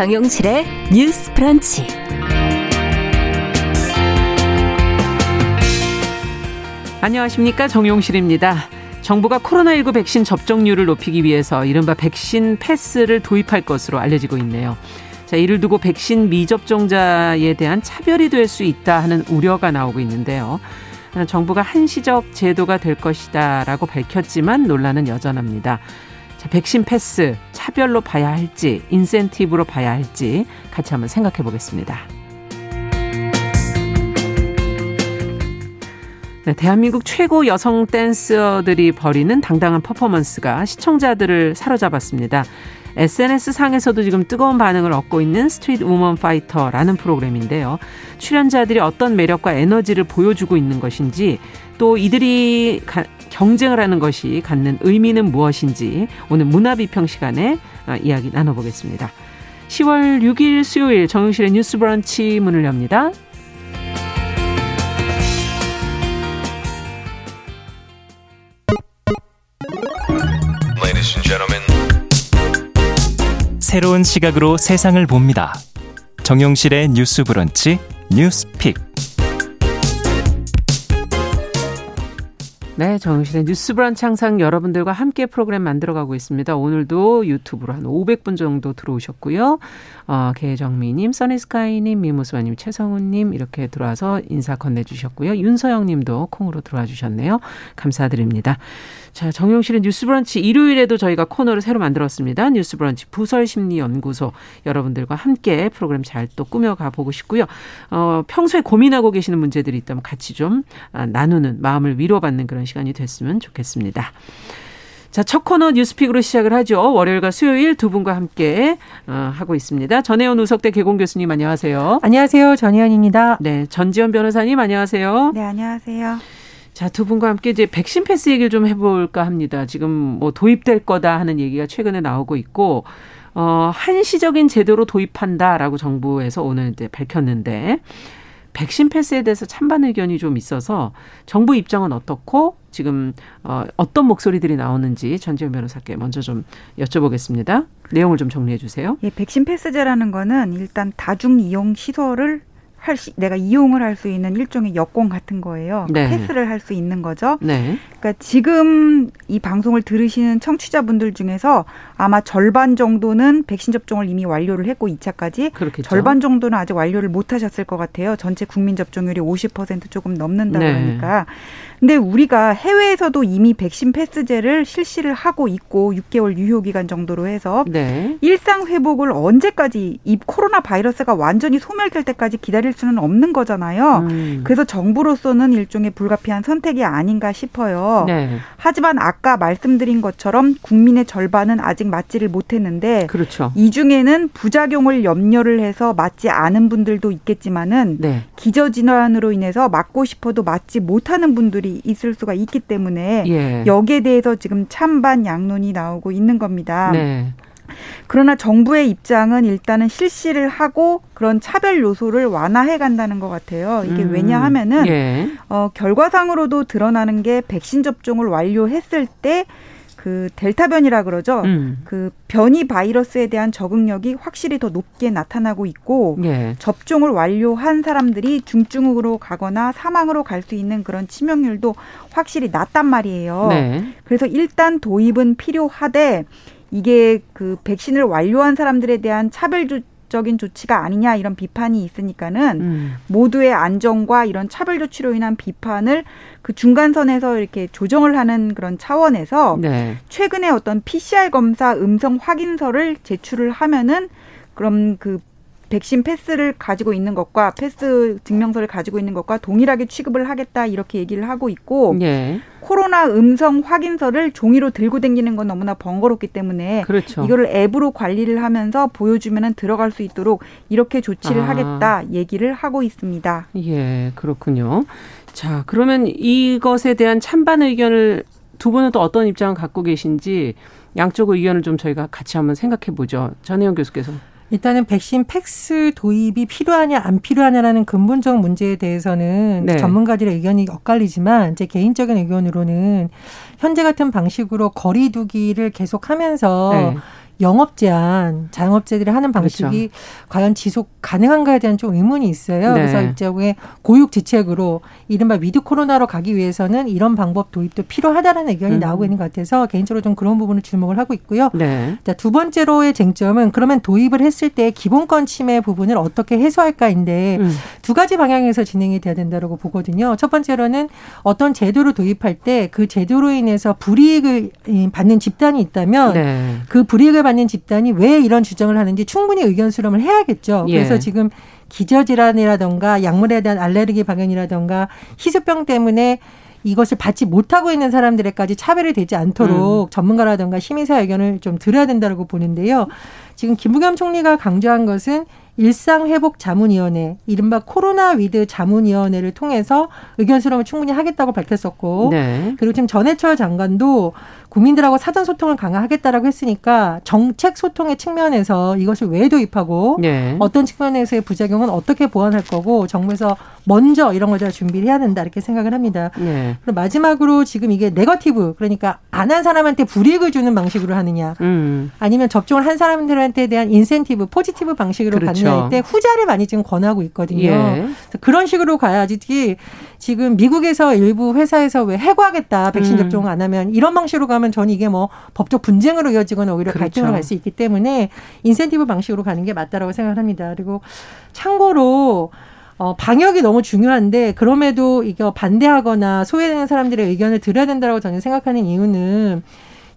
정용실의 뉴스 프런치. 안녕하십니까. 정용실입니다. 정부가 코로나19 백신 접종률을 높이기 위해서 이른바 백신 패스를 도입할 것으로 알려지고 있네요. 자, 이를 두고 백신 미접종자에 대한 차별이 될 수 있다 하는 우려가 나오고 있는데요. 정부가 한시적 제도가 될 것이다라고 밝혔지만 논란은 여전합니다. 자, 백신 패스 차별로 봐야 할지 인센티브로 봐야 할지 같이 한번 생각해 보겠습니다. 네, 대한민국 최고 여성 댄서들이 벌이는 당당한 퍼포먼스가 시청자들을 사로잡았습니다. SNS 상에서도 지금 뜨거운 반응을 얻고 있는 스트리트 우먼 파이터라는 프로그램인데요. 출연자들이 어떤 매력과 에너지를 보여주고 있는 것인지 또 이들이 가, 경쟁을 하는 것이 갖는 의미는 무엇인지 오늘 문화비평 시간에 어, 이야기 나눠보겠습니다. 10월 6일 수요일 정용실의 뉴스 브런치 문을 엽니다. 새로운 시각으로 세상을 봅니다. 정용실의 뉴스 브런치 뉴스픽. 네, 정신의 뉴스 브런치 항상 여러분들과 함께 프로그램 만들어가고 있습니다. 오늘도 유튜브로 한 500분 정도 들어오셨고요. 어, 개정미님, 써니스카이님, 미무스바님, 최성훈님 이렇게 들어와서 인사 건네주셨고요. 윤서영님도 콩으로 들어와 주셨네요. 감사드립니다. 자, 정용실의 뉴스 브런치 일요일에도 저희가 코너를 새로 만들었습니다. 뉴스 브런치 부설 심리 연구소 여러분들과 함께 프로그램 잘 또 꾸며가 보고 싶고요. 어, 평소에 고민하고 계시는 문제들이 있다면 같이 좀 아, 나누는 마음을 위로받는 그런 시간이 됐으면 좋겠습니다. 자, 첫 코너 뉴스픽으로 시작을 하죠. 월요일과 수요일 두 분과 함께 어, 하고 있습니다. 전혜원 우석대 개공 교수님 안녕하세요. 안녕하세요. 전혜원입니다. 네, 전지현 변호사님 안녕하세요. 네, 안녕하세요. 자, 두 분과 함께 이제 백신 패스 얘기를 좀 해볼까 합니다. 지금 뭐 도입될 거다 하는 얘기가 최근에 나오고 있고, 어, 한시적인 제도로 도입한다라고 정부에서 오늘 이제 밝혔는데, 백신 패스에 대해서 찬반 의견이 좀 있어서 정부 입장은 어떻고 지금 어, 어떤 목소리들이 나오는지 전지현 변호사께 먼저 좀 여쭤보겠습니다. 내용을 좀 정리해 주세요. 예, 백신 패스제라는 거는 일단 다중 이용 시설을 할 시, 내가 이용을 할 수 있는 일종의 여권 같은 거예요. 네. 패스를 할 수 있는 거죠. 네. 그러니까 지금 이 방송을 들으시는 청취자분들 중에서 아마 절반 정도는 백신 접종을 이미 완료를 했고 2차까지 그렇겠죠. 절반 정도는 아직 완료를 못 하셨을 것 같아요. 전체 국민 접종률이 50% 조금 넘는다 네. 그러니까. 근데 우리가 해외에서도 이미 백신 패스제를 실시를 하고 있고 6개월 유효 기간 정도로 해서 네. 일상 회복을 언제까지 이 코로나 바이러스가 완전히 소멸될 때까지 기다릴 수는 없는 거잖아요. 음. 그래서 정부로서는 일종의 불가피한 선택이 아닌가 싶어요. 네. 하지만 아까 말씀드린 것처럼 국민의 절반은 아직 맞지를 못했는데 그렇죠. 이 중에는 부작용을 염려를 해서 맞지 않은 분들도 있겠지만은 네. 기저 질환으로 인해서 맞고 싶어도 맞지 못하는 분들이 있을 수가 있기 때문에 예. 여기에 대해서 지금 찬반 양론이 나오고 있는 겁니다. 네. 그러나 정부의 입장은 일단은 실시를 하고 그런 차별 요소를 완화해 간다는 것 같아요. 이게 음. 왜냐하면은 예. 어, 결과상으로도 드러나는 게 백신 접종을 완료했을 때그 델타 변이라 그러죠. 음. 그 변이 바이러스에 대한 적응력이 확실히 더 높게 나타나고 있고 예. 접종을 완료한 사람들이 중증으로 가거나 사망으로 갈 수 있는 그런 치명률도 확실히 낮단 말이에요. 네. 그래서 일단 도입은 필요하되 이게 그 백신을 완료한 사람들에 대한 차별 적인 조치가 아니냐 이런 비판이 있으니까는 음. 모두의 안정과 이런 차별 조치로 인한 비판을 그 중간선에서 이렇게 조정을 하는 그런 차원에서 네. 최근에 어떤 PCR 검사 음성 확인서를 제출을 하면은 그럼 그 백신 패스를 가지고 있는 것과 패스 증명서를 가지고 있는 것과 동일하게 취급을 하겠다 이렇게 얘기를 하고 있고 예. 코로나 음성 확인서를 종이로 들고 다니는 건 너무나 번거롭기 때문에 그렇죠. 이거를 앱으로 관리를 하면서 보여주면은 들어갈 수 있도록 이렇게 조치를 아. 하겠다 얘기를 하고 있습니다. 예, 그렇군요. 자, 그러면 이것에 대한 찬반 의견을 두 분은 또 어떤 입장을 갖고 계신지 양쪽 의견을 좀 저희가 같이 한번 생각해 보죠. 전혜영 교수께서. 일단은 백신 팩스 도입이 필요하냐 안 필요하냐라는 근본적 문제에 대해서는 네. 전문가들의 의견이 엇갈리지만 제 개인적인 의견으로는 현재 같은 방식으로 거리두기를 계속하면서 네. 영업 제한, 자영업자들이 하는 방식이 그렇죠. 과연 지속 가능한가에 대한 좀 의문이 있어요. 네. 그래서 일종의 고육 지책으로 이른바 위드 코로나로 가기 위해서는 이런 방법 도입도 필요하다라는 의견이 음. 나오고 있는 것 같아서 개인적으로 좀 그런 부분을 주목을 하고 있고요. 네. 자, 두 번째로의 쟁점은 그러면 도입을 했을 때 기본권 침해 부분을 어떻게 해소할까인데 음. 두 가지 방향에서 진행이 돼야 된다고 보거든요. 첫 번째로는 어떤 제도를 도입할 때 그 제도로 인해서 불이익을 받는 집단이 있다면 네. 그 불이익을 받는 집단이 왜 이런 주장을 하는지 충분히 의견 수렴을 해야겠죠. 예. 그래서 지금 기저질환이라던가 약물에 대한 알레르기 반응이라던가 희소병 때문에 이것을 받지 못하고 있는 사람들에까지 차별이 되지 않도록 음. 전문가라든가 시민사회 의견을 좀 들어야 된다고 보는데요. 지금 김부겸 총리가 강조한 것은 일상회복자문위원회, 이른바 코로나 위드 자문위원회를 통해서 의견 수렴을 충분히 하겠다고 밝혔었고, 네. 그리고 지금 전해철 장관도 국민들하고 사전 소통을 강화하겠다라고 했으니까 정책 소통의 측면에서 이것을 왜 도입하고 네. 어떤 측면에서의 부작용은 어떻게 보완할 거고 정부에서 먼저 이런 걸 준비를 해야 된다 이렇게 생각을 합니다. 네. 그리고 마지막으로 지금 이게 네거티브 그러니까 안 한 사람한테 불이익을 주는 방식으로 하느냐, 음. 아니면 접종을 한 사람들한테 대한 인센티브, 포지티브 방식으로 그렇죠. 가느냐 때 후자를 많이 지금 권하고 있거든요. 예. 그런 식으로 가야지 지금 미국에서 일부 회사에서 왜 해고하겠다 백신 음. 접종 안 하면 이런 방식으로 가면 저는 이게 뭐 법적 분쟁으로 이어지거나 오히려 그렇죠. 갈등으로 갈 수 있기 때문에 인센티브 방식으로 가는 게 맞다라고 생각합니다. 그리고 참고로 어, 방역이 너무 중요한데 그럼에도 이거 반대하거나 소외되는 사람들의 의견을 들어야 된다고 저는 생각하는 이유는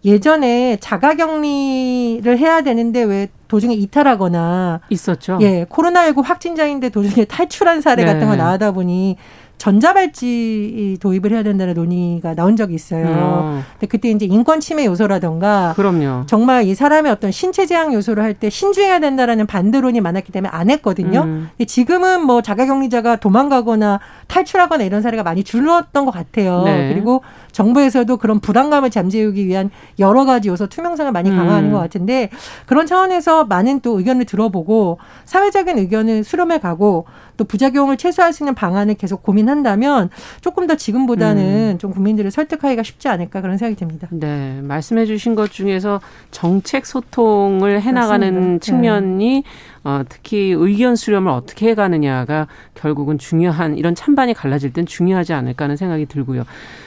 예전에 자가격리를 해야 되는데 왜 도중에 이탈하거나 있었죠. 예, 코로나19 확진자인데 도중에 탈출한 사례 네. 같은 거 나오다 보니 전자발찌 도입을 해야 된다는 논의가 나온 적이 있어요. 어. 근데 그때 이제 인권 침해 요소라던가 그럼요. 정말 이 사람의 어떤 신체 제약 요소를 할 때 신중해야 된다라는 반대론이 많았기 때문에 안 했거든요. 음. 근데 지금은 뭐 자가격리자가 도망가거나 탈출하거나 이런 사례가 많이 줄었던 것 같아요. 네. 그리고 정부에서도 그런 불안감을 잠재우기 위한 여러 가지 요소 투명성을 많이 강화하는 음. 것 같은데 그런 차원에서 많은 또 의견을 들어보고 사회적인 의견을 수렴해 가고 또 부작용을 최소화할 수 있는 방안을 계속 고민한다면 조금 더 지금보다는 음. 좀 국민들을 설득하기가 쉽지 않을까 그런 생각이 듭니다. 네, 말씀해 주신 것 중에서 정책 소통을 해 나가는 측면이 네. 어, 특히 의견 수렴을 어떻게 해가느냐가 결국은 중요한 이런 찬반이 갈라질 땐 중요하지 않을까 하는 생각이 들고요.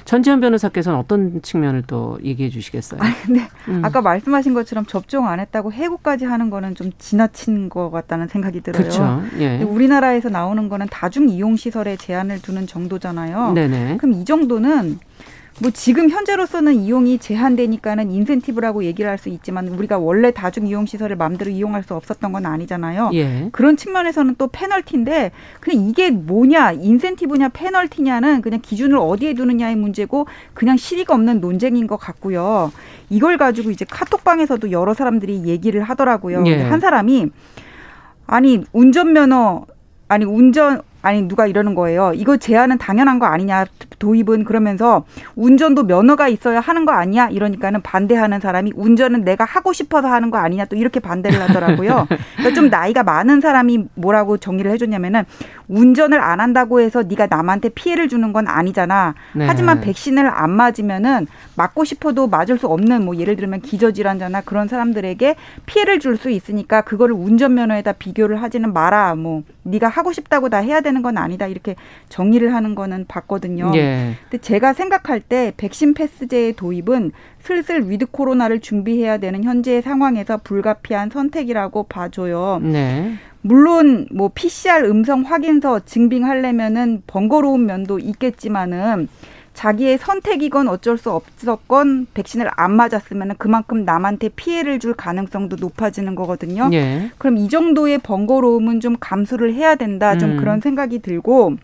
전지현 변호사께서는 어떤 측면을 또 얘기해 주시겠어요? 아, 근데 음. 아까 말씀하신 것처럼 접종 안 했다고 해고까지 하는 거는 좀 지나친 것 같다는 생각이 들어요. 그렇죠. 예. 우리나라에서 나오는 거는 다중 이용 시설에 제한을 두는 정도잖아요. 네네. 그럼 이 정도는 뭐 지금 현재로서는 이용이 제한되니까는 인센티브라고 얘기를 할 수 있지만 우리가 원래 다중 이용 시설을 마음대로 이용할 수 없었던 건 아니잖아요. 예. 그런 측면에서는 또 페널티인데 그냥 이게 뭐냐 인센티브냐 페널티냐는 그냥 기준을 어디에 두느냐의 문제고 그냥 실의가 없는 논쟁인 것 같고요. 이걸 가지고 이제 카톡방에서도 여러 사람들이 얘기를 하더라고요. 예. 한 사람이 아니 운전면허 아니 운전 아니 누가 이러는 거예요. 이거 제한은 당연한 거 아니냐 도입은 그러면서 운전도 면허가 있어야 하는 거 아니야 이러니까는 반대하는 사람이 운전은 내가 하고 싶어서 하는 거 아니냐 또 이렇게 반대를 하더라고요. 그러니까 좀 나이가 많은 사람이 뭐라고 정리를 해줬냐면은 운전을 안 한다고 해서 네가 남한테 피해를 주는 건 아니잖아. 네. 하지만 백신을 안 맞으면은 맞고 싶어도 맞을 수 없는 뭐 예를 들면 기저질환자나 그런 사람들에게 피해를 줄 수 있으니까 그거를 운전면허에다 비교를 하지는 마라. 뭐 네가 하고 싶다고 다 해야 되는 건 아니다. 이렇게 정리를 하는 거는 봤거든요. 예. 근데 제가 생각할 때 백신 패스제의 도입은 슬슬 위드 코로나를 준비해야 되는 현재의 상황에서 불가피한 선택이라고 봐져요. 네. 물론 뭐 PCR 음성 확인서 증빙하려면은 번거로운 면도 있겠지만은 자기의 선택이건 어쩔 수 없었건 백신을 안 맞았으면 그만큼 남한테 피해를 줄 가능성도 높아지는 거거든요. 예. 그럼 이 정도의 번거로움은 좀 감수를 해야 된다. 좀 음. 그런 생각이 들고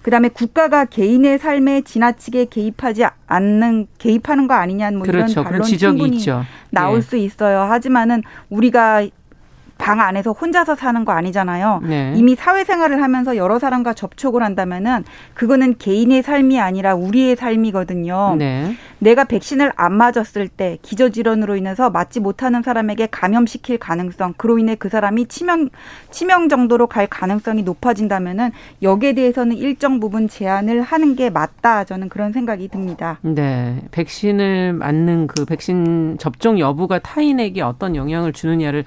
그다음에 국가가 개인의 삶에 지나치게 개입하지 않는 개입하는 거 아니냐 뭐 그렇죠. 이런 반론 충분히 있죠. 나올 예. 수 있어요. 하지만은 우리가 방 안에서 혼자서 사는 거 아니잖아요. 네. 이미 사회생활을 하면서 여러 사람과 접촉을 한다면은 그거는 개인의 삶이 아니라 우리의 삶이거든요. 네. 내가 백신을 안 맞았을 때 기저질환으로 인해서 맞지 못하는 사람에게 감염시킬 가능성, 그로 인해 그 사람이 치명 치명 정도로 갈 가능성이 높아진다면은 여기에 대해서는 일정 부분 제한을 하는 게 맞다. 저는 그런 생각이 듭니다. 네, 백신을 맞는 그 백신 접종 여부가 타인에게 어떤 영향을 주느냐를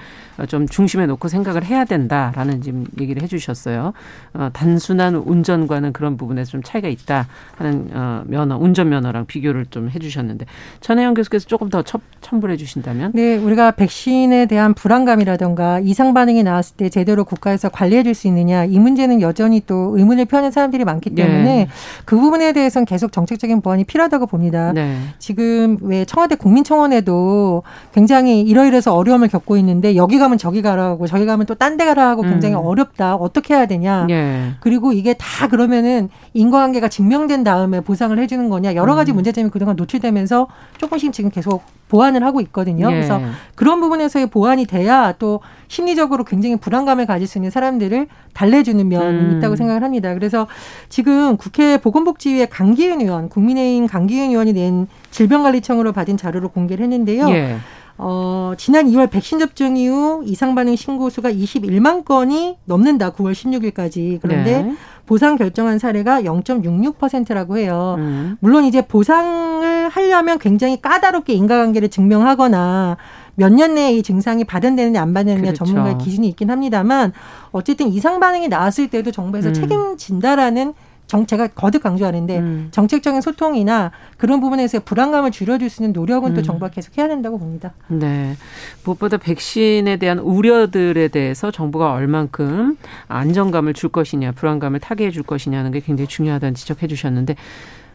좀 중심에 놓고 생각을 해야 된다라는 지금 얘기를 해주셨어요. 어, 단순한 운전과는 그런 부분에서 좀 차이가 있다 하는 어, 면허, 운전 면허랑 비교를 좀 해 주셨는데 전혜영 교수께서 조금 더 첨부해 주신다면? 네, 우리가 백신에 대한 불안감이라던가 이상 반응이 나왔을 때 제대로 국가에서 관리해 줄 수 있느냐 이 문제는 여전히 또 의문을 표하는 사람들이 많기 때문에 네. 그 부분에 대해서는 계속 정책적인 보완이 필요하다고 봅니다. 네. 지금 왜 청와대 국민청원에도 굉장히 이러이러해서 어려움을 겪고 있는데 여기 가면 저기 가라고 저기 가면 또 딴 데 가라고 굉장히 음. 어렵다. 어떻게 해야 되냐. 네. 그리고 이게 다 그러면은 인과관계가 증명된 다음에 보상을 해주는 거냐. 여러 가지 음. 문제점이 그동안 노 출되면서 조금씩 지금 계속 보완을 하고 있거든요. 예. 그래서 그런 부분에서의 보완이 돼야 또 심리적으로 굉장히 불안감을 가질 수 있는 사람들을 달래주는 면이 음. 있다고 생각을 합니다. 그래서 지금 국회 보건복지위의 강기윤 의원, 국민의힘 강기윤 의원이 낸 질병관리청으로 받은 자료를 공개를 했는데요. 예. 어, 지난 2월 백신 접종 이후 이상 반응 신고 수가 21만 건이 넘는다. 9월 16일까지. 그런데 네. 보상 결정한 사례가 0.66%라고 해요. 음. 물론 이제 보상을 하려면 굉장히 까다롭게 인과관계를 증명하거나 몇 년 내에 이 증상이 발현되느냐 안 발현되느냐 그렇죠. 전문가의 기준이 있긴 합니다만 어쨌든 이상 반응이 나왔을 때도 정부에서 음. 책임진다라는 정, 제가 거듭 강조하는데 음. 정책적인 소통이나 그런 부분에서 불안감을 줄여줄 수 있는 노력은 음. 또 정부가 계속 해야 된다고 봅니다. 네. 무엇보다 백신에 대한 우려들에 대해서 정부가 얼만큼 안정감을 줄 것이냐, 불안감을 타개해 줄 것이냐는 게 굉장히 중요하다는 지적해 주셨는데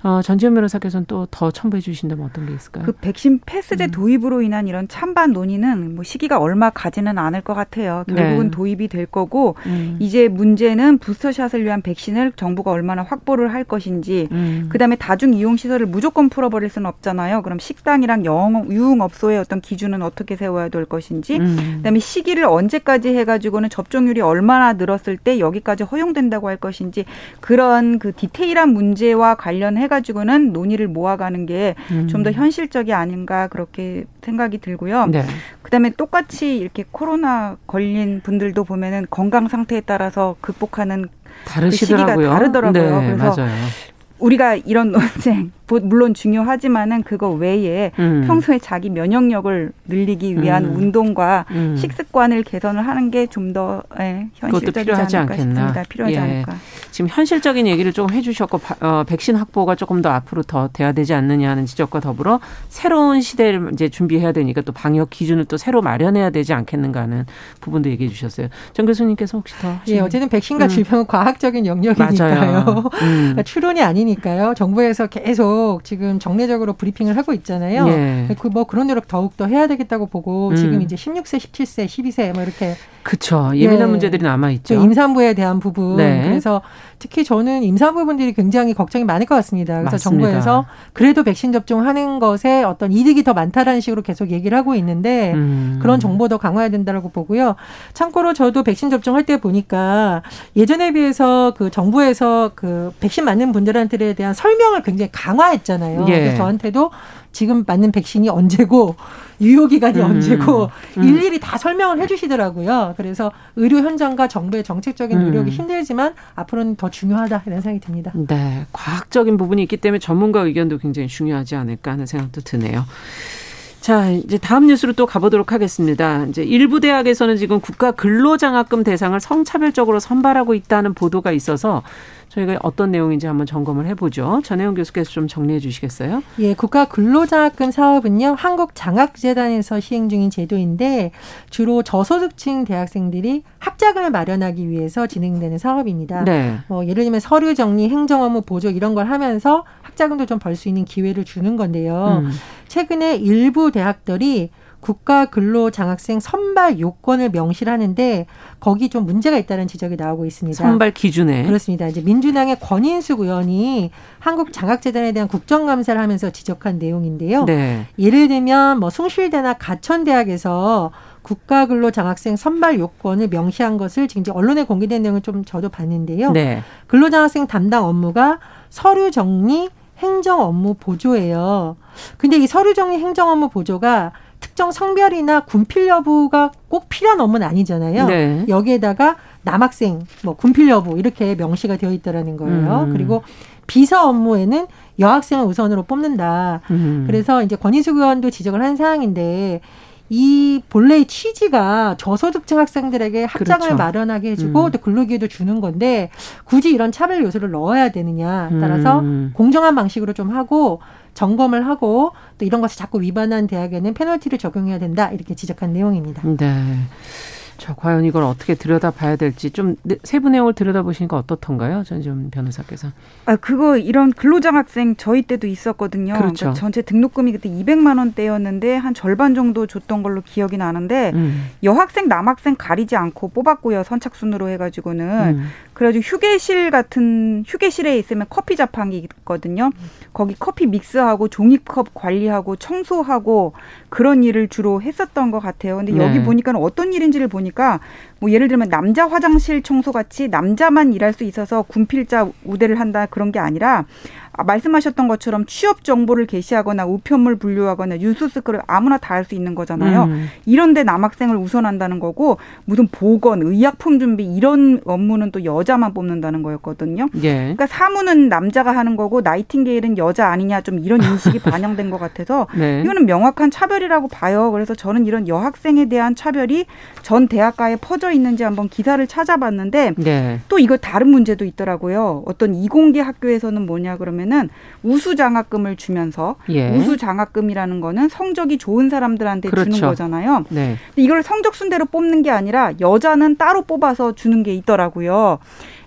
어, 전지현 변호사께서는 또 더 첨부해 주신다면 어떤 게 있을까요? 그 백신 패스제 음. 도입으로 인한 이런 찬반 논의는 뭐 시기가 얼마 가지는 않을 것 같아요. 결국은 네. 도입이 될 거고 음. 이제 문제는 부스터샷을 위한 백신을 정부가 얼마나 확보를 할 것인지 음. 그다음에 다중 이용 시설을 무조건 풀어버릴 수는 없잖아요. 그럼 식당이랑 영 유흥업소의 어떤 기준은 어떻게 세워야 될 것인지 음. 그다음에 시기를 언제까지 해가지고는 접종률이 얼마나 늘었을 때 여기까지 허용된다고 할 것인지 그런 그 디테일한 문제와 관련해 해가지고는 논의를 모아가는 게 좀더 음. 현실적이 아닌가 그렇게 생각이 들고요. 네. 그다음에 똑같이 이렇게 코로나 걸린 분들도 보면은 건강 상태에 따라서 극복하는 다르시더라고요. 그 시기가 다르더라고요. 네, 그래서 맞아요. 우리가 이런 논쟁 물론 중요하지만은 그거 외에 음. 평소에 자기 면역력을 늘리기 위한 음. 운동과 음. 식습관을 개선을 하는 게 좀더 예, 현실적이지 않을까 않겠나. 싶습니다. 필요하지 예. 않을까. 지금 현실적인 얘기를 좀 해주셨고 어, 백신 확보가 조금 더 앞으로 더 돼야 되지 않느냐 하는 지적과 더불어 새로운 시대를 이제 준비해야 되니까 또 방역 기준을 또 새로 마련해야 되지 않겠는가 하는 부분도 얘기해 주셨어요. 정 교수님께서 혹시 더 예, 어쨌든 백신과 음. 질병은 과학적인 영역이니까요. 음. 그러니까 추론이 아니니까요. 정부에서 계속 계속 지금 정례적으로 브리핑을 하고 있잖아요. 예. 그뭐 그런 노력 더욱 더 해야 되겠다고 보고 음. 지금 이제 16세, 17세, 12세 뭐 이렇게 그렇죠. 예민한 예. 문제들이 남아 있죠. 그 임산부에 대한 부분. 네. 그래서 특히 저는 임산부분들이 굉장히 걱정이 많을 것 같습니다. 그래서 맞습니다. 정부에서 그래도 백신 접종하는 것에 어떤 이득이 더 많다라는 식으로 계속 얘기를 하고 있는데 음. 그런 정보 도 강화해야 된다고 보고요. 참고로 저도 백신 접종할 때 보니까 예전에 비해서 그 정부에서 그 백신 맞는 분들한테 대한 설명을 굉장히 강화했잖아요. 예. 그래서 저한테도 지금 맞는 백신이 언제고 유효 기간이 음. 언제고 음. 일일이 다 설명을 해주시더라고요. 그래서 의료 현장과 정부의 정책적인 노력이 음. 힘들지만 앞으로는 더 중요하다 이런 생각이 듭니다. 네, 과학적인 부분이 있기 때문에 전문가 의견도 굉장히 중요하지 않을까 하는 생각도 드네요. 자, 이제 다음 뉴스로 또 가보도록 하겠습니다. 이제 일부 대학에서는 지금 국가 근로장학금 대상을 성차별적으로 선발하고 있다는 보도가 있어서 저희가 어떤 내용인지 한번 점검을 해보죠. 전혜영 교수께서 좀 정리해 주시겠어요? 예, 국가 근로장학금 사업은요, 한국장학재단에서 시행 중인 제도인데 주로 저소득층 대학생들이 학자금을 마련하기 위해서 진행되는 사업입니다. 네. 뭐 예를 들면 서류 정리, 행정 업무 보조 이런 걸 하면서 학자금도 좀 벌 수 있는 기회를 주는 건데요. 음. 최근에 일부 대학들이 국가 근로 장학생 선발 요건을 명시하는데 거기 좀 문제가 있다는 지적이 나오고 있습니다. 선발 기준에 그렇습니다. 이제 민주당의 권인숙 의원이 한국 장학재단에 대한 국정감사를 하면서 지적한 내용인데요. 네. 예를 들면 뭐 숭실대나 가천대학에서 국가 근로 장학생 선발 요건을 명시한 것을 지금 이제 언론에 공개된 내용을 좀 저도 봤는데요. 네. 근로 장학생 담당 업무가 서류 정리, 행정 업무 보조예요. 근데 이 서류 정리 행정 업무 보조가 특정 성별이나 군필 여부가 꼭 필요한 업무는 아니잖아요. 네. 여기에다가 남학생, 뭐 군필 여부 이렇게 명시가 되어 있다라는 거예요. 음. 그리고 비서 업무에는 여학생을 우선으로 뽑는다. 음. 그래서 이제 권희숙 의원도 지적을 한 사항인데 이 본래의 취지가 저소득층 학생들에게 학장을 그렇죠. 마련하게 해주고 음. 또 근로기회도 주는 건데 굳이 이런 차별 요소를 넣어야 되느냐 따라서 음. 공정한 방식으로 좀 하고 점검을 하고 또 이런 것을 자꾸 위반한 대학에는 페널티를 적용해야 된다 이렇게 지적한 내용입니다. 네. 자, 과연 이걸 어떻게 들여다봐야 될지 좀 세부 내용을 들여다보시니까 어떻던가요? 전지훈 변호사께서. 아, 그거 이런 근로장학생 저희 때도 있었거든요. 그렇죠. 그러니까 전체 등록금이 그때 200만 원대였는데 한 절반 정도 줬던 걸로 기억이 나는데 음. 여학생 남학생 가리지 않고 뽑았고요. 선착순으로 해 가지고는. 음. 그래가지고 휴게실 같은 휴게실에 있으면 커피 자판기 있거든요. 거기 커피 믹스하고 종이컵 관리하고 청소하고 그런 일을 주로 했었던 것 같아요. 근데 여기 네. 보니까 어떤 일인지를 보니 보니까 뭐 예를 들면 남자 화장실 청소 같이 남자만 일할 수 있어서 군필자 우대를 한다 그런 게 아니라 아, 말씀하셨던 것처럼 취업 정보를 게시하거나 우편물 분류하거나 뉴스스크를 아무나 다 할 수 있는 거잖아요. 음. 이런데 남학생을 우선한다는 거고 무슨 보건, 의약품 준비 이런 업무는 또 여자만 뽑는다는 거였거든요. 예. 그러니까 사무는 남자가 하는 거고 나이팅게일은 여자 아니냐 좀 이런 인식이 반영된 것 같아서 네. 이거는 명확한 차별이라고 봐요. 그래서 저는 이런 여학생에 대한 차별이 전 대학가에 퍼져 있는지 한번 기사를 찾아봤는데 네. 또 이거 다른 문제도 있더라고요. 어떤 이공계 학교에서는 뭐냐 그러면 뭐냐면은 우수 장학금을 주면서 예. 우수 장학금이라는 거는 성적이 좋은 사람들한테 그렇죠. 주는 거잖아요. 네. 이걸 성적 순대로 뽑는 게 아니라 여자는 따로 뽑아서 주는 게 있더라고요.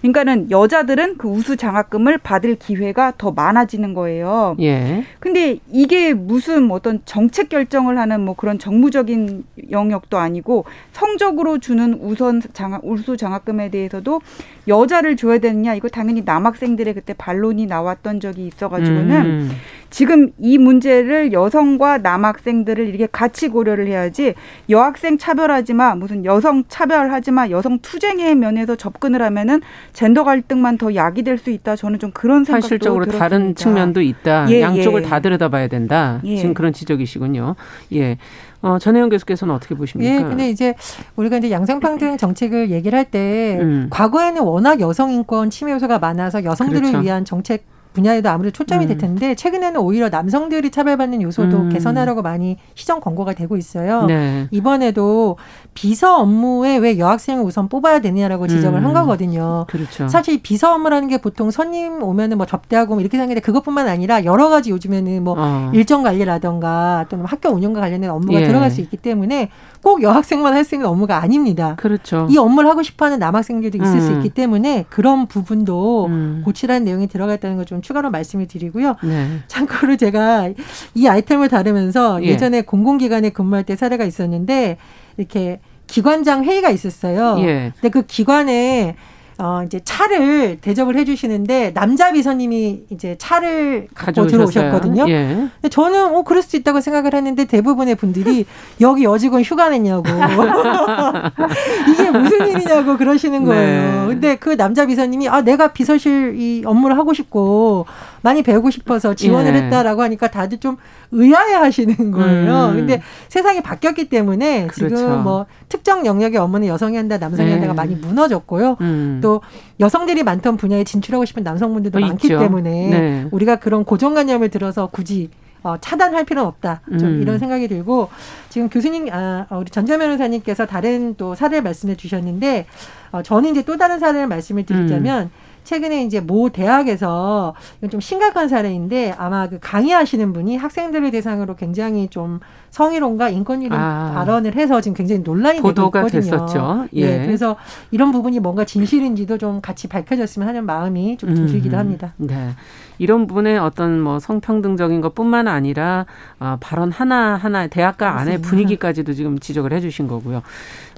그러니까는 여자들은 그 우수 장학금을 받을 기회가 더 많아지는 거예요. 예. 근데 이게 무슨 어떤 정책 결정을 하는 뭐 그런 정무적인 영역도 아니고 성적으로 주는 우선 장학 우수 장학금에 대해서도 여자를 줘야 되느냐 이거 당연히 남학생들의 그때 반론이 나왔던 적이 있어가지고는 음. 지금 이 문제를 여성과 남학생들을 이렇게 같이 고려를 해야지 여학생 차별하지 마 무슨 여성 차별하지 마 여성 투쟁의 면에서 접근을 하면은 젠더 갈등만 더 야기될 수 있다. 저는 좀 그런 생각도 현실적으로 들었습니다. 다른 측면도 있다. 예, 양쪽을 예. 다 들여다봐야 된다. 예. 지금 그런 지적이시군요. 예. 어, 전혜영 교수께서는 어떻게 보십니까? 예, 근데 이제 우리가 이제 양성평등 정책을 얘기를 할때 음. 과거에는 워낙 여성 인권 침해 요소가 많아서 여성들을 그렇죠. 위한 정책 분야에도 아무래도 초점이 음. 될 텐데 최근에는 오히려 남성들이 차별받는 요소도 음. 개선하려고 많이 시정 권고가 되고 있어요. 네. 이번에도 비서 업무에 왜 여학생을 우선 뽑아야 되느냐라고 지적을 음. 한 거거든요. 그렇죠. 사실 비서 업무라는 게 보통 손님 오면은 뭐 접대하고 뭐 이렇게 생각하는데 그것뿐만 아니라 여러 가지 요즘에는 뭐 어. 일정 관리라던가 또는 뭐 학교 운영과 관련된 업무가 예. 들어갈 수 있기 때문에 꼭 여학생만 할 수 있는 업무가 아닙니다. 그렇죠. 이 업무를 하고 싶어하는 남학생들도 있을 음. 수 있기 때문에 그런 부분도 음. 고치라는 내용이 들어가 있다는 걸 좀 추가로 말씀을 드리고요. 네. 참고로 제가 이 아이템을 다루면서 예. 전에 공공기관에 근무할 때 사례가 있었는데 이렇게 기관장 회의가 있었어요. 예. 근데 그 기관에 어, 이제 차를 대접을 해주시는데 남자 비서님이 이제 차를 갖고 들어오셨거든요. 예. 근데 저는 어 그럴 수 있다고 생각을 했는데 대부분의 분들이 여기 여직원 휴가 냈냐고 이게 무슨 일이냐고 그러시는 거예요. 네. 근데 그 남자 비서님이 아 내가 비서실 이 업무를 하고 싶고 많이 배우고 싶어서 지원을 예. 했다라고 하니까 다들 좀 의아해 하시는 거예요. 음. 근데 세상이 바뀌었기 때문에 그렇죠. 지금 뭐 특정 영역의 업무는 여성이 한다, 남성이 네. 한다가 많이 무너졌고요. 음. 또 여성들이 많던 분야에 진출하고 싶은 남성분들도 많기 있죠. 때문에 네. 우리가 그런 고정관념을 들어서 굳이 어, 차단할 필요는 없다. 좀 음. 이런 생각이 들고 지금 교수님, 아, 어, 우리 전재 변호사님께서 다른 또 사례를 말씀해 주셨는데 어, 저는 이제 또 다른 사례를 말씀을 드리자면 음. 최근에 이제 모 대학에서 이건 좀 심각한 사례인데 아마 그 강의하시는 분이 학생들을 대상으로 굉장히 좀 성희롱과 인권이론 아. 발언을 해서 지금 굉장히 논란이 되고 있거든요. 됐었죠. 예. 예. 그래서 이런 부분이 뭔가 진실인지도 좀 같이 밝혀졌으면 하는 마음이 좀 들기도 음. 합니다. 네. 이런 부분에 어떤 뭐 성평등적인 것뿐만 아니라 어, 발언 하나 하나 대학가 안의 분위기까지도 지금 지적을 해주신 거고요.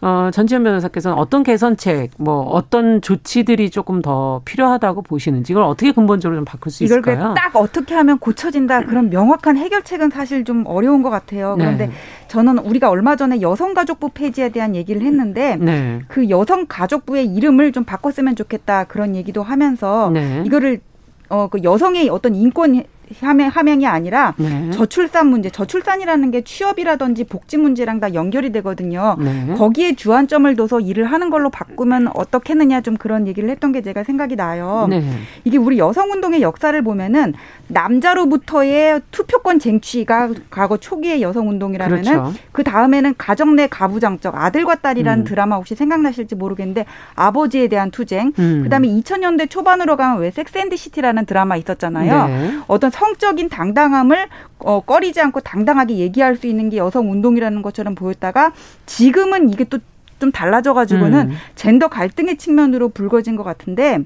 어, 전지현 변호사께서는 어떤 개선책, 뭐 어떤 조치들이 조금 더 필요하다고 보시는지 이걸 어떻게 근본적으로 좀 바꿀 수 있을까요? 이걸 딱 어떻게 하면 고쳐진다 그런 명확한 해결책은 사실 좀 어려운 것 같아요. 그런데 네. 저는 우리가 얼마 전에 여성가족부 폐지에 대한 얘기를 했는데 네. 그 여성가족부의 이름을 좀 바꿨으면 좋겠다 그런 얘기도 하면서 네. 이거를 어, 그 여성의 어떤 인권 함양, 함양이 아니라 네. 저출산 문제, 저출산이라는 게 취업이라든지 복지 문제랑 다 연결이 되거든요. 네. 거기에 주안점을 둬서 일을 하는 걸로 바꾸면 어떻겠느냐 좀 그런 얘기를 했던 게 제가 생각이 나요. 네. 이게 우리 여성 운동의 역사를 보면은 남자로부터의 투표권 쟁취가 과거 초기의 여성 운동이라면은 그렇죠. 그 다음에는 가정 내 가부장적 아들과 딸이라는 음. 드라마 혹시 생각나실지 모르겠는데 아버지에 대한 투쟁. 음. 그다음에 2000년대 초반으로 가면 왜 섹스앤드시티라는 드라마 있었잖아요. 네. 어떤 성적인 당당함을 어, 꺼리지 않고 당당하게 얘기할 수 있는 게 여성 운동이라는 것처럼 보였다가 지금은 이게 또 좀 달라져 가지고는 음. 젠더 갈등의 측면으로 불거진 것 같은데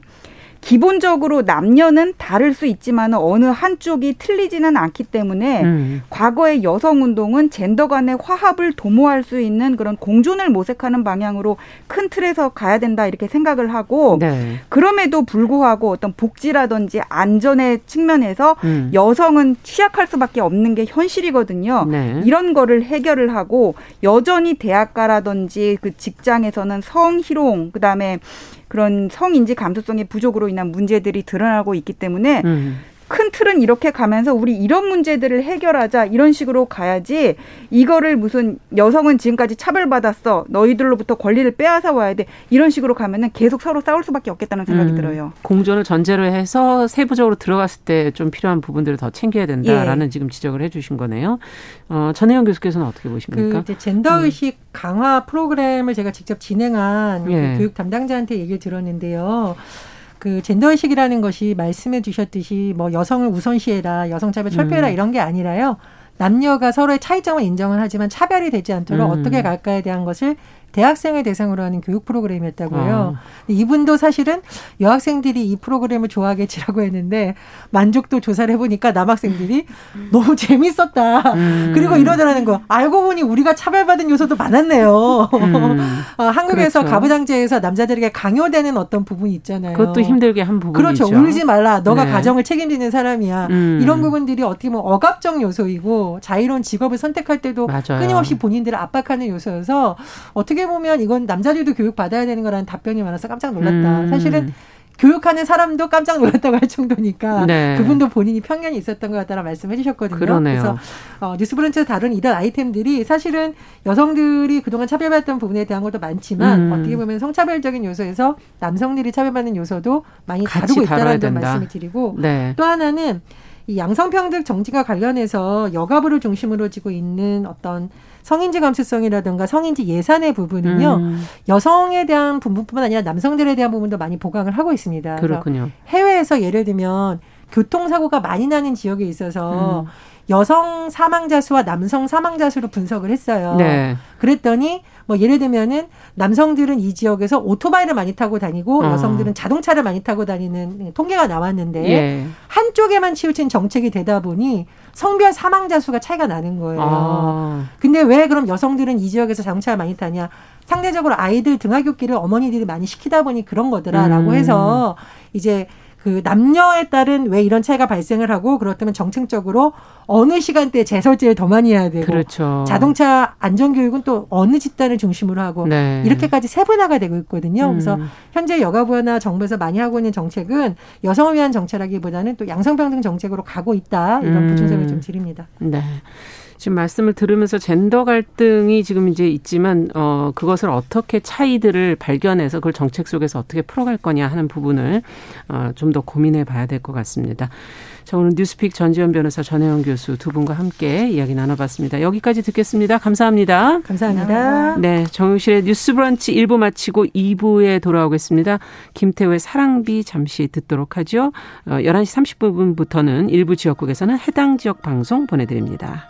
기본적으로 남녀는 다를 수 있지만 어느 한쪽이 틀리지는 않기 때문에 음. 과거의 여성 운동은 젠더 간의 화합을 도모할 수 있는 그런 공존을 모색하는 방향으로 큰 틀에서 가야 된다 이렇게 생각을 하고 네. 그럼에도 불구하고 어떤 복지라든지 안전의 측면에서 음. 여성은 취약할 수밖에 없는 게 현실이거든요. 네. 이런 거를 해결을 하고 여전히 대학가라든지 그 직장에서는 성희롱 그다음에 그런 성인지 감수성의 부족으로 인한 문제들이 드러나고 있기 때문에 음. 큰 틀은 이렇게 가면서 우리 이런 문제들을 해결하자 이런 식으로 가야지 이거를 무슨 여성은 지금까지 차별받았어 너희들로부터 권리를 빼앗아 와야 돼 이런 식으로 가면은 계속 서로 싸울 수밖에 없겠다는 생각이 음, 들어요. 공존을 전제로 해서 세부적으로 들어갔을 때 좀 필요한 부분들을 더 챙겨야 된다라는 예. 지금 지적을 해주신 거네요. 어, 전혜영 교수께서는 어떻게 보십니까? 그 젠더 의식 음. 강화 프로그램을 제가 직접 진행한 예. 그 교육 담당자한테 얘기를 들었는데요. 그 젠더의식이라는 것이 말씀해 주셨듯이 뭐 여성을 우선시해라, 여성차별 철폐해라 음. 이런 게 아니라요. 남녀가 서로의 차이점을 인정을 하지만 차별이 되지 않도록 음. 어떻게 갈까에 대한 것을 대학생을 대상으로 하는 교육 프로그램이었다고요. 어. 이분도 사실은 여학생들이 이 프로그램을 좋아하겠지라고 했는데 만족도 조사를 해보니까 남학생들이 너무 재밌었다. 음. 그리고 이러더라는 거. 알고 보니 우리가 차별받은 요소도 많았네요. 음. 어, 한국에서 그렇죠. 가부장제에서 남자들에게 강요되는 어떤 부분이 있잖아요. 그것도 힘들게 한 부분이죠. 그렇죠. 울지 말라. 너가 네. 가정을 책임지는 사람이야. 음. 이런 부분들이 어떻게 보면 억압적 요소이고 자유로운 직업을 선택할 때도 맞아요. 끊임없이 본인들을 압박하는 요소여서 어떻게 어떻게 보면 이건 남자들도 교육 받아야 되는 거라는 답변이 많아서 깜짝 놀랐다. 음. 사실은 교육하는 사람도 깜짝 놀랐다고 할 정도니까 네. 그분도 본인이 편견이 있었던 것 같다는 말씀해 주셨거든요. 그러네요. 그래서 어, 뉴스브런치에서 다룬 이런 아이템들이 사실은 여성들이 그동안 차별받았던 부분에 대한 것도 많지만 음. 어떻게 보면 성차별적인 요소에서 남성들이 차별받는 요소도 많이 다루고 있다는 말씀을 드리고 네. 또 하나는 이 양성평등 정치가 관련해서 여가부를 중심으로 지고 있는 어떤 성인지 감수성이라든가 성인지 예산의 부분은요 음. 여성에 대한 부분뿐만 아니라 남성들에 대한 부분도 많이 보강을 하고 있습니다. 그렇군요. 해외에서 예를 들면 교통사고가 많이 나는 지역에 있어서 음. 여성 사망자 수와 남성 사망자 수로 분석을 했어요. 네. 그랬더니 뭐 예를 들면은 남성들은 이 지역에서 오토바이를 많이 타고 다니고 어. 여성들은 자동차를 많이 타고 다니는 통계가 나왔는데 예. 한쪽에만 치우친 정책이 되다 보니 성별 사망자 수가 차이가 나는 거예요. 아. 근데 왜 그럼 여성들은 이 지역에서 자동차를 많이 타냐? 상대적으로 아이들 등하굣길을 어머니들이 많이 시키다 보니 그런 거더라라고 음. 해서 이제 그 남녀에 따른 왜 이런 차이가 발생을 하고 그렇다면 정책적으로 어느 시간대에 재설제를 더 많이 해야 되고 그렇죠. 자동차 안전 교육은 또 어느 집단을 중심으로 하고 네. 이렇게까지 세분화가 되고 있거든요. 음. 그래서 현재 여가부나 정부에서 많이 하고 있는 정책은 여성을 위한 정책이라기보다는 또 양성평등 정책으로 가고 있다 이런 음. 보충점을 좀 드립니다. 네. 지금 말씀을 들으면서 젠더 갈등이 지금 이제 있지만 어 그것을 어떻게 차이들을 발견해서 그걸 정책 속에서 어떻게 풀어갈 거냐 하는 부분을 어좀 더 고민해 봐야 될 것 같습니다. 자, 오늘 뉴스픽 전지현 변호사 전혜영 교수 두 분과 함께 이야기 나눠봤습니다. 여기까지 듣겠습니다. 감사합니다. 감사합니다. 네, 정용실의 뉴스 브런치 1부 마치고 2부에 돌아오겠습니다. 김태우의 사랑비 잠시 듣도록 하죠. 어, 11시 30분부터는 일부 지역국에서는 해당 지역 방송 보내드립니다.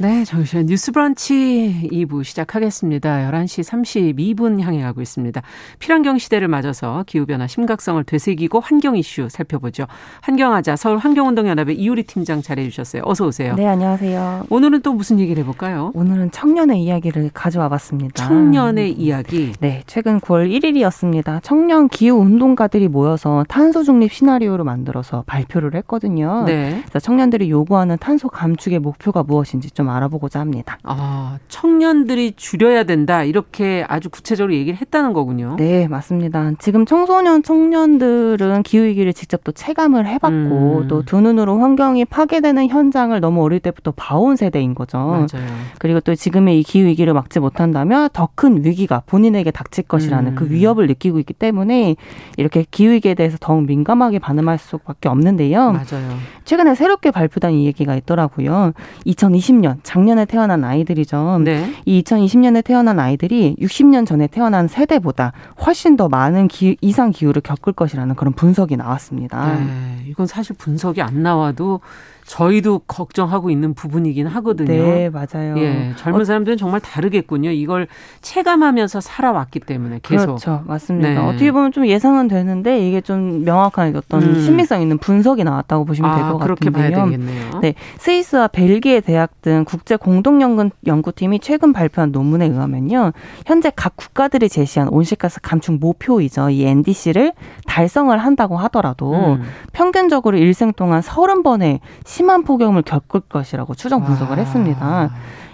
네, 정시현 뉴스 브런치 2부 시작하겠습니다. 11시 32분 향해 가고 있습니다. 필환경 시대를 맞아서 기후변화 심각성을 되새기고 환경 이슈 살펴보죠. 환경하자 서울 환경운동연합의 이유리 팀장 자리해 주셨어요. 어서 오세요. 네, 안녕하세요. 오늘은 또 무슨 얘기를 해볼까요? 오늘은 청년의 이야기를 가져와 봤습니다. 청년의 이야기? 네, 최근 9월 1일이었습니다. 청년 기후운동가들이 모여서 탄소 중립 시나리오를 만들어서 발표를 했거든요. 네. 청년들이 요구하는 탄소 감축의 목표가 무엇인지 좀 알아보고자 합니다. 아, 청년들이 줄여야 된다. 이렇게 아주 구체적으로 얘기를 했다는 거군요. 네, 맞습니다. 지금 청소년 청년들은 기후 위기를 직접 또 체감을 해 봤고 음. 또두 눈으로 환경이 파괴되는 현장을 너무 어릴 때부터 봐온 세대인 거죠. 맞아요. 그리고 또 지금의 이 기후 위기를 막지 못한다면 더 큰 위기가 본인에게 닥칠 것이라는 그 음. 그 위협을 느끼고 있기 때문에 이렇게 기후 위기에 대해서 더욱 민감하게 반응할 수밖에 없는데요. 맞아요. 최근에 새롭게 발표된 이 얘기가 있더라고요. 2020년 작년에 태어난 아이들이죠. 네. 이 2020년에 태어난 아이들이 60년 전에 태어난 세대보다 훨씬 더 많은 기, 이상 기후를 겪을 것이라는 그런 분석이 나왔습니다. 네, 이건 사실 분석이 안 나와도 저희도 걱정하고 있는 부분이긴 하거든요. 네, 맞아요. 예, 젊은 사람들은 정말 다르겠군요. 이걸 체감하면서 살아왔기 때문에 계속. 그렇죠. 맞습니다. 네. 어떻게 보면 좀 예상은 되는데 이게 좀 명확한 어떤 음. 신빙성 있는 분석이 나왔다고 보시면 될것 아, 같은데요. 그렇게 봐야 되겠네요. 네, 스위스와 벨기에 대학 등 국제 공동 연구 연구팀이 최근 발표한 논문에 의하면요. 현재 각 국가들이 제시한 온실가스 감축 목표이죠. 이 NDC를 달성을 한다고 하더라도 음. 평균적으로 일생 동안 30번의 심한 폭염을 겪을 것이라고 추정 분석을 와. 했습니다.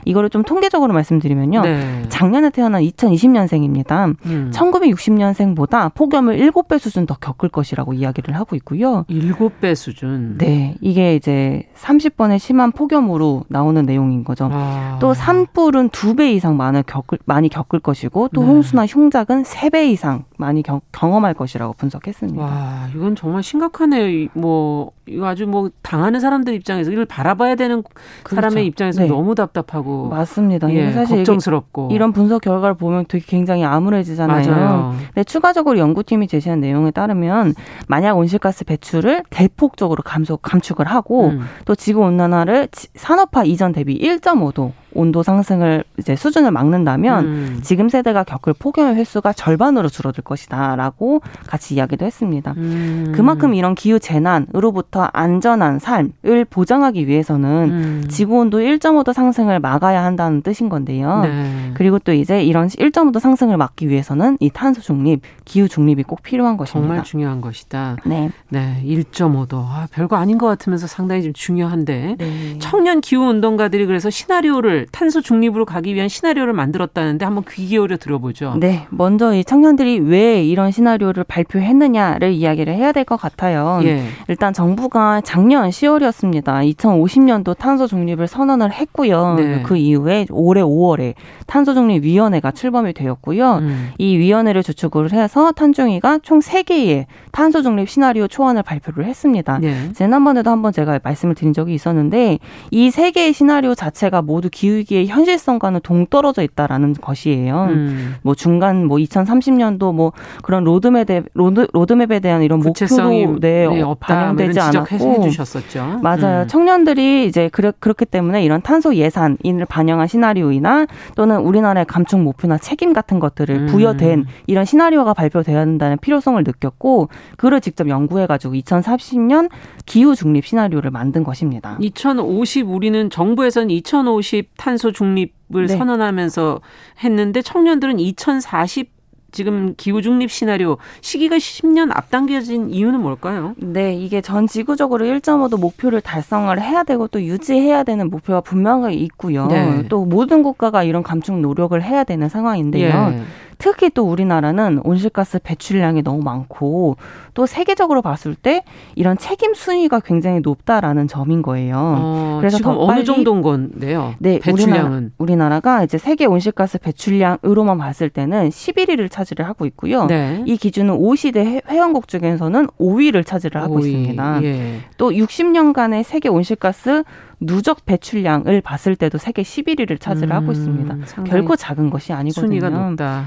이거를 좀 통계적으로 말씀드리면요. 네. 작년에 태어난 2020년생입니다. 음. 1960년생보다 폭염을 7배 수준 더 겪을 것이라고 이야기를 하고 있고요. 7배 수준? 네. 이게 이제 30번의 심한 폭염으로 나오는 내용인 거죠. 아. 또 산불은 2배 이상 많이 겪을, 많이 겪을 것이고 또 네. 홍수나 흉작은 3배 이상 많이 경, 험할 것이라고 분석했습니다. 와, 이건 정말 심각하네요. 뭐 이거 아주 뭐 당하는 사람들 입장에서 이걸 바라봐야 되는 그렇죠. 사람의 입장에서 네. 너무 답답하고 맞습니다. 예, 사실 걱정스럽고 이런 분석 결과를 보면 되게 굉장히 암울해지잖아요. 맞아요. 근데 추가적으로 연구팀이 제시한 내용에 따르면 만약 온실가스 배출을 대폭적으로 감소 감축을 하고 음. 또 지구 온난화를 산업화 이전 대비 1.5도 온도 상승을 이제 수준을 막는다면 음. 지금 세대가 겪을 폭염의 횟수가 절반으로 줄어들 것이다라고 같이 이야기도 했습니다. 음. 그만큼 이런 기후 재난으로부터 안전한 삶을 보장하기 위해서는 음. 지구 온도 1.5도 상승을 막아야 한다는 뜻인 건데요. 네. 그리고 또 이제 이런 1.5도 상승을 막기 위해서는 이 탄소 중립, 기후 중립이 꼭 필요한 것입니다. 정말 중요한 것이다. 네. 네, 1.5도. 아, 별거 아닌 것 같으면서 상당히 좀 중요한데 네. 청년 기후 운동가들이 그래서 시나리오를 탄소 중립으로 가기 위한 시나리오를 만들었다는데 한번 귀 기울여 들어보죠. 네, 먼저 이 청년들이 왜 이런 시나리오를 발표했느냐를 이야기를 해야 될 것 같아요. 예. 일단 정부가 작년 10월이었습니다. 2050년도 탄소 중립을 선언을 했고요. 네. 그 이후에 올해 5월에 탄소 중립 위원회가 출범이 되었고요. 음. 이 위원회를 주축을 해서 탄중위가 총 3개의 탄소 중립 시나리오 초안을 발표를 했습니다. 네. 지난번에도 한번 제가 말씀을 드린 적이 있었는데 이 3개의 시나리오 자체가 모두 기후 기후위기의 현실성과는 동떨어져 있다라는 것이에요. 음. 뭐 중간 뭐 2030년도 뭐 그런 로드맵에 로드, 로드맵에 대한 이런 목표도 네, 네 반영되지 않았고 해주셨었죠. 맞아요. 음. 청년들이 이제 그래, 그렇기 때문에 이런 탄소 예산을 반영한 시나리오이나 또는 우리나라의 감축 목표나 책임 같은 것들을 음. 부여된 이런 시나리오가 발표되어야 한다는 필요성을 느꼈고 그를 직접 연구해가지고 2040년 기후 중립 시나리오를 만든 것입니다. 2050 우리는 정부에서는 2050 탄소 중립을 네. 선언하면서 했는데 청년들은 2040 지금 기후 중립 시나리오 시기가 10년 앞당겨진 이유는 뭘까요? 네, 이게 전 지구적으로 1.5도 목표를 달성을 해야 되고 또 유지해야 되는 목표가 분명하게 있고요. 네. 또 모든 국가가 이런 감축 노력을 해야 되는 상황인데요. 예. 특히 또 우리나라는 온실가스 배출량이 너무 많고 또 세계적으로 봤을 때 이런 책임 순위가 굉장히 높다라는 점인 거예요. 어, 그래서 지금 어느 정도인 건데요? 네, 배출량은 우리나라, 가 이제 세계 온실가스 배출량으로만 봤을 때는 11위를 차지를 하고 있고요. 네. 이 기준은 OECD 회원국 중에서는 5위를 차지를 하고 5위. 있습니다. 예. 또 60년간의 세계 온실가스 누적 배출량을 봤을 때도 세계 11위를 차지를 음, 하고 있습니다. 결코 작은 것이 아니거든요.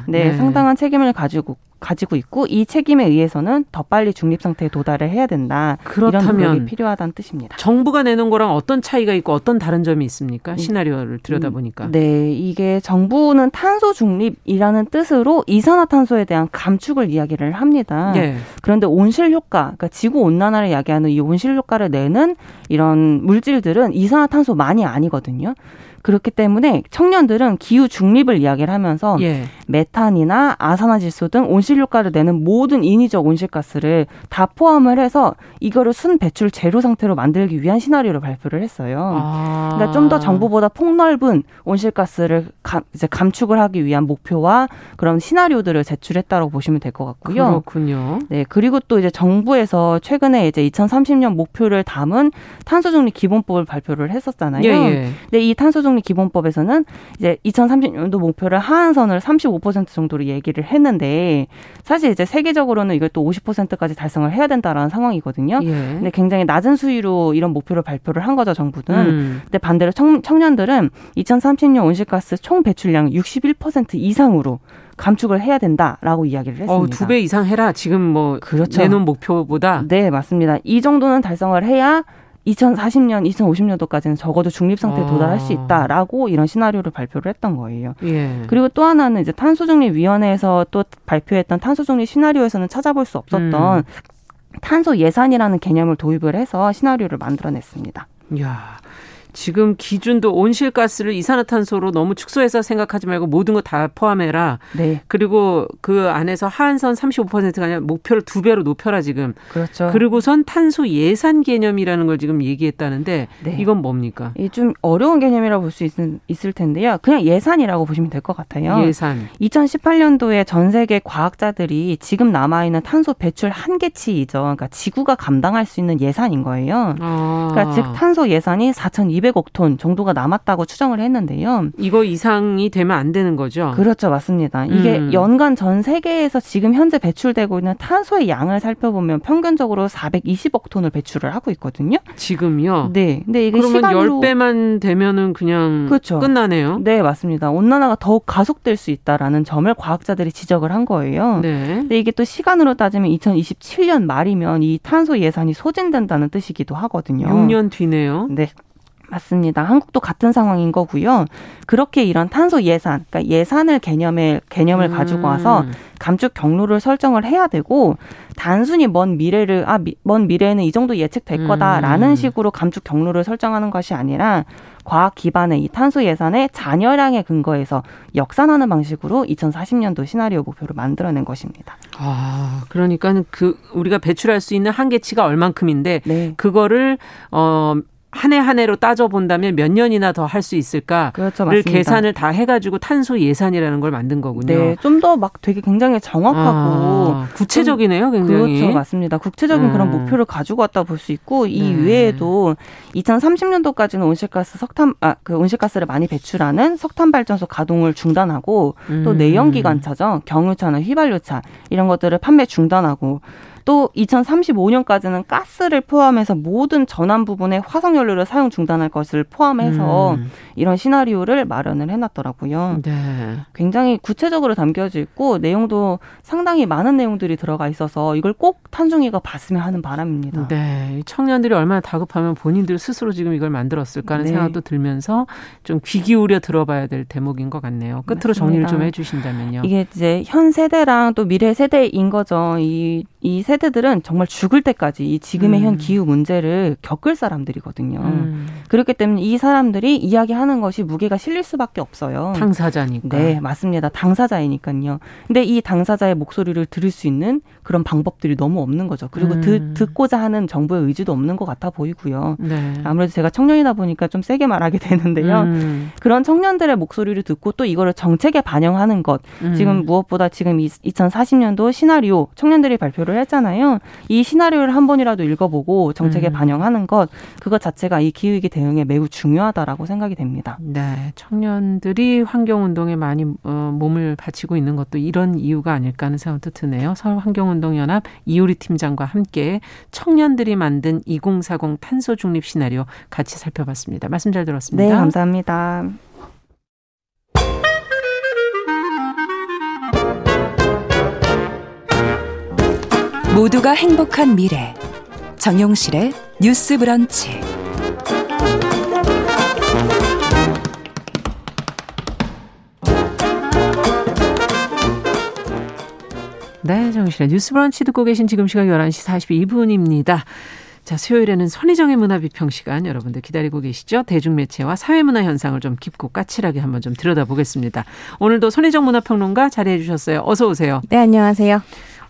네, 네, 상당한 책임을 가지고 가지고 있고 이 책임에 의해서는 더 빨리 중립 상태에 도달을 해야 된다. 그렇다면 이런 노력이 필요하다는 뜻입니다. 정부가 내는 거랑 어떤 차이가 있고 어떤 다른 점이 있습니까? 음, 시나리오를 들여다보니까. 음, 네, 이게 정부는 탄소 중립이라는 뜻으로 이산화탄소에 대한 감축을 이야기를 합니다. 네. 그런데 온실 효과, 그러니까 지구 온난화를 이야기하는 이 온실 효과를 내는 이런 물질들은 이산화탄소만이 아니거든요. 그렇기 때문에 청년들은 기후 중립을 이야기를 하면서 예. 메탄이나 아산화질소 등 온실 효과를 내는 모든 인위적 온실가스를 다 포함을 해서 이거를 순 배출 제로 상태로 만들기 위한 시나리오를 발표를 했어요. 아. 그러니까 좀 더 정부보다 폭넓은 온실가스를 감, 이제 감축을 하기 위한 목표와 그런 시나리오들을 제출했다고 보시면 될 것 같고요. 그렇군요. 네, 그리고 또 이제 정부에서 최근에 이제 2030년 목표를 담은 탄소 중립 기본법을 발표를 했었잖아요. 예, 예. 근데 이 탄소 총리 기본법에서는 이제 2030년도 목표를 하한선을 35% 정도로 얘기를 했는데 사실 이제 세계적으로는 이걸 또 50%까지 달성을 해야 된다라는 상황이거든요. 예. 근데 굉장히 낮은 수위로 이런 목표를 발표를 한 거죠, 정부는. 음. 근데 반대로 청, 청년들은 2030년 온실가스 총 배출량 61% 이상으로 감축을 해야 된다라고 이야기를 했습니다. 어, 두배 이상 해라. 지금 뭐 그렇죠. 내놓은 목표보다. 네, 맞습니다. 이 정도는 달성을 해야 2040년, 2050년도까지는 적어도 중립 상태에 아. 도달할 수 있다라고 이런 시나리오를 발표를 했던 거예요. 예. 그리고 또 하나는 이제 탄소중립위원회에서 또 발표했던 탄소중립 시나리오에서는 찾아볼 수 없었던 음. 탄소 예산이라는 개념을 도입을 해서 시나리오를 만들어냈습니다. 야. 지금 기준도 온실가스를 이산화탄소로 너무 축소해서 생각하지 말고 모든 거 다 포함해라. 네. 그리고 그 안에서 하한선 35%가 아니라 목표를 두 배로 높여라 지금. 그렇죠. 그리고선 탄소 예산 개념이라는 걸 지금 얘기했다는데 네. 이건 뭡니까? 이좀 어려운 개념이라고 볼 수 있을 텐데요. 그냥 예산이라고 보시면 될 것 같아요. 예산. 2018년도에 전 세계 과학자들이 지금 남아 있는 탄소 배출 한계치이죠. 그러니까 지구가 감당할 수 있는 예산인 거예요. 아. 그러니까 즉 탄소 예산이 4,200 200억 톤 정도가 남았다고 추정을 했는데요. 이거 이상이 되면 안 되는 거죠? 그렇죠. 맞습니다. 이게 음. 연간 전 세계에서 지금 현재 배출되고 있는 탄소의 양을 살펴보면 평균적으로 420억 톤을 배출을 하고 있거든요. 지금요? 네. 근데 이게 그러면 시간으로 10배만 되면은 그냥 그렇죠. 끝나네요. 네, 맞습니다. 온난화가 더욱 가속될 수 있다라는 점을 과학자들이 지적을 한 거예요. 네. 근데 이게 또 시간으로 따지면 2027년 말이면 이 탄소 예산이 소진된다는 뜻이기도 하거든요. 6년 뒤네요. 네. 맞습니다. 한국도 같은 상황인 거고요. 그렇게 이런 탄소 예산, 그러니까 예산을 개념의 개념을 음. 가지고 와서 감축 경로를 설정을 해야 되고 단순히 먼 미래를 아먼 미래에는 이 정도 예측될 거다라는 음. 식으로 감축 경로를 설정하는 것이 아니라 과학 기반의 이 탄소 예산의 잔여량에 근거해서 역산하는 방식으로 2040년도 시나리오 목표를 만들어낸 것입니다. 아, 그러니까 그 우리가 배출할 수 있는 한계치가 얼만큼인데 네. 그거를 어 한 해 한 해로 따져 본다면 몇 년이나 더 할 수 있을까를 그렇죠, 계산을 다 해가지고 탄소 예산이라는 걸 만든 거군요. 네, 좀 더 막 되게 굉장히 정확하고 아, 구체적이네요, 굉장히. 그렇죠, 맞습니다. 구체적인 음. 그런 목표를 가지고 왔다 볼 수 있고 이 네. 외에도 2030년도까지는 온실가스 석탄 아 그 온실가스를 많이 배출하는 석탄 발전소 가동을 중단하고 음. 또 내연기관차죠, 경유차나 휘발유차 이런 것들을 판매 중단하고 또 2035년까지는 가스를 포함해서 모든 전환 부분에 화석 연료를 사용 중단할 것을 포함해서 음. 이런 시나리오를 마련을 해놨더라고요. 네. 굉장히 구체적으로 담겨져 있고 내용도 상당히 많은 내용들이 들어가 있어서 이걸 꼭 탄중이가 봤으면 하는 바람입니다. 네, 청년들이 얼마나 다급하면 본인들 스스로 지금 이걸 만들었을까 하는 네. 생각도 들면서 좀 귀 기울여 들어봐야 될 대목인 것 같네요. 끝으로 맞습니다. 정리를 좀 해주신다면요. 이게 이제 현 세대랑 또 미래 세대인 거죠. 이이 세대들은 정말 죽을 때까지 이 지금의 음. 현 기후 문제를 겪을 사람들이거든요. 음. 그렇기 때문에 이 사람들이 이야기하는 것이 무게가 실릴 수밖에 없어요. 당사자니까. 네, 맞습니다. 당사자이니까요. 근데 이 당사자의 목소리를 들을 수 있는 그런 방법들이 너무 없는 거죠. 그리고 음. 듣, 듣고자 하는 정부의 의지도 없는 것 같아 보이고요. 네. 아무래도 제가 청년이다 보니까 좀 세게 말하게 되는데요. 음. 그런 청년들의 목소리를 듣고 또 이거를 정책에 반영하는 것. 음. 지금 무엇보다 지금 2040년도 시나리오 청년들이 발표를 했잖아요. 이 시나리오를 한 번이라도 읽어보고 정책에 음. 반영하는 것 그것 자체가 이 기후위기 대응에 매우 중요하다라고 생각이 됩니다. 네, 청년들이 환경 운동에 많이 어, 몸을 바치고 있는 것도 이런 이유가 아닐까 하는 생각도 드네요. 서울 환경 운동연합 이효리 팀장과 함께 청년들이 만든 2040 탄소 중립 시나리오 같이 살펴봤습니다. 말씀 잘 들었습니다. 네, 감사합니다. 모두가 행복한 미래 정용실의 뉴스 브런치 네, 정실의 뉴스 브런치 듣고 계신 지금 시각 11시 42분입니다. 자, 수요일에는 손희정의 문화비평 시간 여러분들 기다리고 계시죠? 대중매체와 사회문화 현상을 좀 깊고 까칠하게 한번 좀 들여다보겠습니다. 오늘도 손희정 문화평론가 자리해 주셨어요. 어서 오세요. 네, 안녕하세요.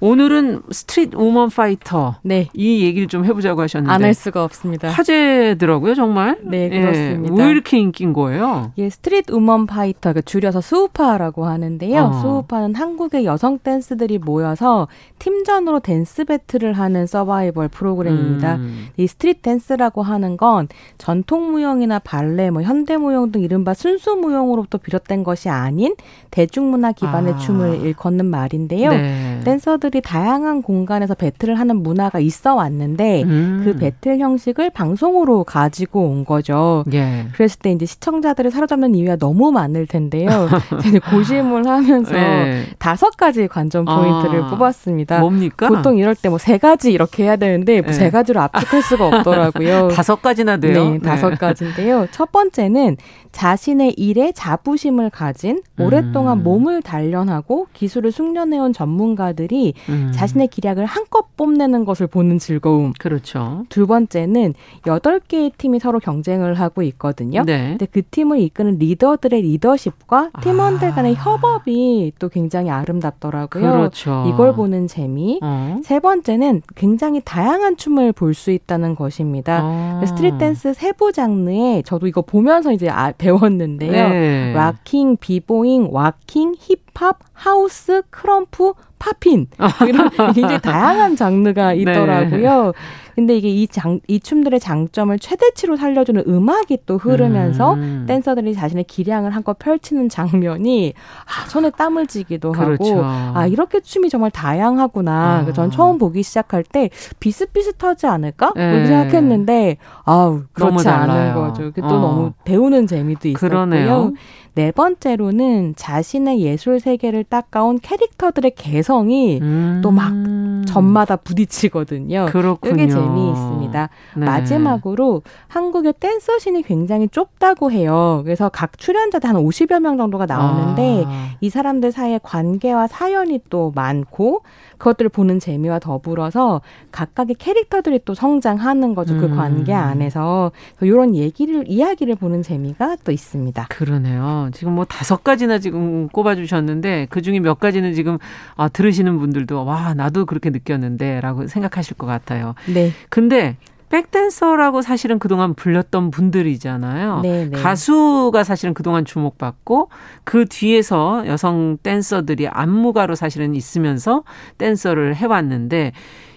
오늘은 스트릿 우먼 파이터. 네. 이 얘기를 좀 해보자고 하셨는데. 안 할 수가 없습니다. 화제더라고요, 정말. 네, 그렇습니다. 예, 왜 이렇게 인기인 거예요? 예, 스트릿 우먼 파이터, 그 줄여서 스우파라고 하는데요. 어. 스우파는 한국의 여성 댄서들이 모여서 팀전으로 댄스 배틀을 하는 서바이벌 프로그램입니다. 음. 이 street dance라고 하는 건 전통 무용이나 발레, 뭐 현대 무용 등 이른바 순수 무용으로부터 비롯된 것이 아닌 대중문화 기반의 아. 춤을 일컫는 말인데요. 네. 댄서들 댄서들이 다양한 공간에서 배틀을 하는 문화가 있어 왔는데 음. 그 배틀 형식을 방송으로 가지고 온 거죠. 예. 그랬을 때 이제 시청자들을 사로잡는 이유가 너무 많을 텐데요. 고심을 하면서 예. 다섯 가지 관전 포인트를 아. 뽑았습니다. 뭡니까? 보통 이럴 때 뭐 세 가지 이렇게 해야 되는데 뭐세 예. 가지로 압축할 수가 없더라고요. 다섯 가지나 돼요. 네, 다섯 네. 가지인데요. 첫 번째는 자신의 일에 자부심을 가진 오랫동안 음. 몸을 단련하고 기술을 숙련해온 전문가들이 음. 자신의 기량을 한껏 뽐내는 것을 보는 즐거움. 그렇죠. 두 번째는 여덟 개의 팀이 서로 경쟁을 하고 있거든요. 네. 근데 그 팀을 이끄는 리더들의 리더십과 팀원들 간의 아. 협업이 또 굉장히 아름답더라고요. 그렇죠. 이걸 보는 재미. 어. 세 번째는 굉장히 다양한 춤을 볼 수 있다는 것입니다. 어. street dance 세부 장르에 저도 이거 보면서 이제 아, 배웠는데요. 네. locking, b-boying, waacking, 힙합, house, krump, 팝핀 이런 굉장히 다양한 장르가 네. 있더라고요. 네. 근데 이게 이 장, 이 춤들의 장점을 최대치로 살려주는 음악이 또 흐르면서 음. 댄서들이 자신의 기량을 한껏 펼치는 장면이 아, 손에 땀을 쥐기도 그렇죠. 하고 아 이렇게 춤이 정말 다양하구나. 아. 전 처음 보기 시작할 때 비슷비슷하지 않을까 네. 그렇게 생각했는데 아우 그렇지 않은 거죠. 또 어. 너무 배우는 재미도 있었고요. 그러네요. 네 번째로는 자신의 예술 세계를 닦아온 캐릭터들의 개성이 음. 또막 점마다 부딪히거든요. 그렇군요. 재미있습니다. 네. 마지막으로 한국의 댄서 신이 굉장히 좁다고 해요. 그래서 각 출연자들 한 50여 명 정도가 나오는데 아. 이 사람들 사이에 관계와 사연이 또 많고 그것들을 보는 재미와 더불어서 각각의 캐릭터들이 또 성장하는 거죠. 그 음. 관계 안에서 이런 얘기를 이야기를 보는 재미가 또 있습니다. 그러네요. 지금 뭐 다섯 가지나 지금 꼽아주셨는데 그 중에 몇 가지는 지금 아, 들으시는 분들도 와 나도 그렇게 느꼈는데라고 생각하실 것 같아요. 네. 근데 백댄서라고 사실은 그동안 불렸던 분들이잖아요. 네네. 네. 가수가 사실은 그동안 주목받고 그 뒤에서 여성 댄서들이 안무가로 사실은 있으면서 댄서를 해왔는데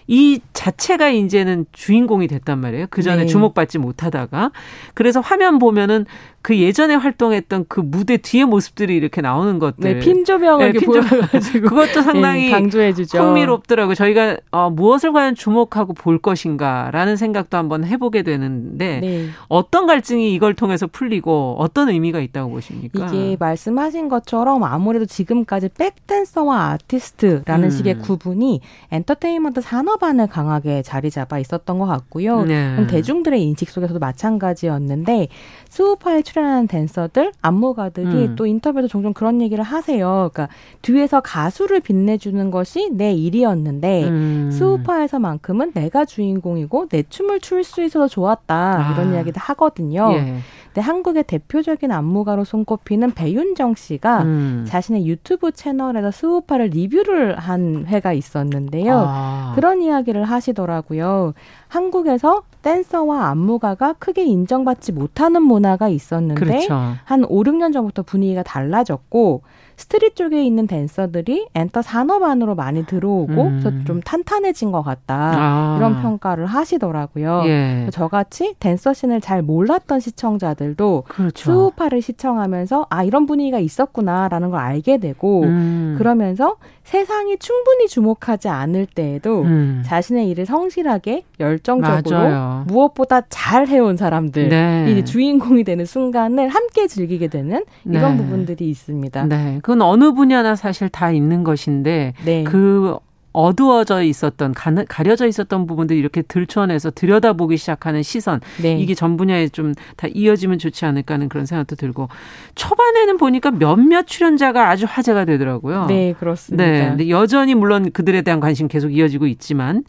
이 자체가 이제는 주인공이 됐단 말이에요. 그 전에 네. 주목받지 못하다가. 그래서 화면 보면은 그 예전에 활동했던 그 무대 뒤의 모습들이 이렇게 나오는 것들. 네, 핀 조명을 네, 핀 보여가지고 그것도 상당히 네, 강조해주죠. 흥미롭더라고요. 저희가 어, 무엇을 과연 주목하고 볼 것인가라는 생각도 한번 해보게 되는데 네. 어떤 갈증이 이걸 통해서 풀리고 어떤 의미가 있다고 보십니까? 이게 말씀하신 것처럼 아무래도 지금까지 백댄서와 아티스트라는 음. 식의 구분이 엔터테인먼트 산업 안에 강하게 자리 잡아 있었던 것 같고요. 네. 대중들의 인식 속에서도 마찬가지였는데 수우파의 출연하는 댄서들, 안무가들이 음. 또 인터뷰에서 종종 그런 얘기를 하세요. 그러니까 뒤에서 가수를 빛내주는 것이 내 일이었는데 음. 스우파에서만큼은 내가 주인공이고 내 춤을 출 수 있어서 좋았다 아. 이런 이야기도 하거든요. 예. 근데 한국의 대표적인 안무가로 손꼽히는 배윤정 씨가 음. 자신의 유튜브 채널에서 스우파를 리뷰를 한 회가 있었는데요. 아. 그런 이야기를 하시더라고요. 한국에서 댄서와 안무가가 크게 인정받지 못하는 문화가 있었는데 그렇죠. 한 5, 6년 전부터 분위기가 달라졌고 street 쪽에 있는 댄서들이 엔터 산업 안으로 많이 들어오고 음. 그래서 좀 탄탄해진 것 같다 아. 이런 평가를 하시더라고요. 예. 저같이 댄서 scene을 잘 몰랐던 시청자들도 그렇죠. 스우파를 시청하면서 아 이런 분위기가 있었구나라는 걸 알게 되고 음. 그러면서 세상이 충분히 주목하지 않을 때에도 음. 자신의 일을 성실하게 열정적으로 맞아요. 무엇보다 잘 해온 사람들이 네. 주인공이 되는 순간을 함께 즐기게 되는 이런 네. 부분들이 있습니다. 네. 그건 어느 분야나 사실 다 있는 것인데 네. 그 어두워져 있었던 가려져 있었던 부분들이 이렇게 들춰내서 들여다보기 시작하는 시선 네. 이게 전 분야에 좀 다 이어지면 좋지 않을까 하는 그런 생각도 들고 초반에는 보니까 몇몇 출연자가 아주 화제가 되더라고요. 네 그렇습니다. 네, 근데 여전히 물론 그들에 대한 관심 계속 이어지고 있지만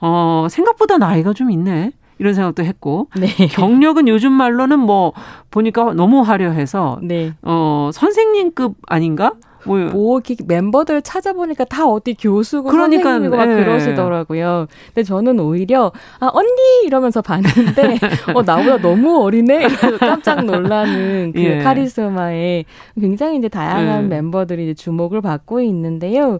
어 생각보다 나이가 좀 있네. 이런 생각도 했고 네. 경력은 요즘 말로는 뭐 보니까 너무 화려해서 네. 어 선생님급 아닌가? 뭐, 뭐 이렇게 멤버들 찾아보니까 다 어디 교수고 그러니까, 선생님이고 막 예. 그러시더라고요. 근데 저는 오히려 아 언니 이러면서 봤는데 어 나보다 너무 어리네 이러면서 깜짝 놀라는 그 예. 카리스마에 굉장히 이제 다양한 예. 멤버들이 이제 주목을 받고 있는데요.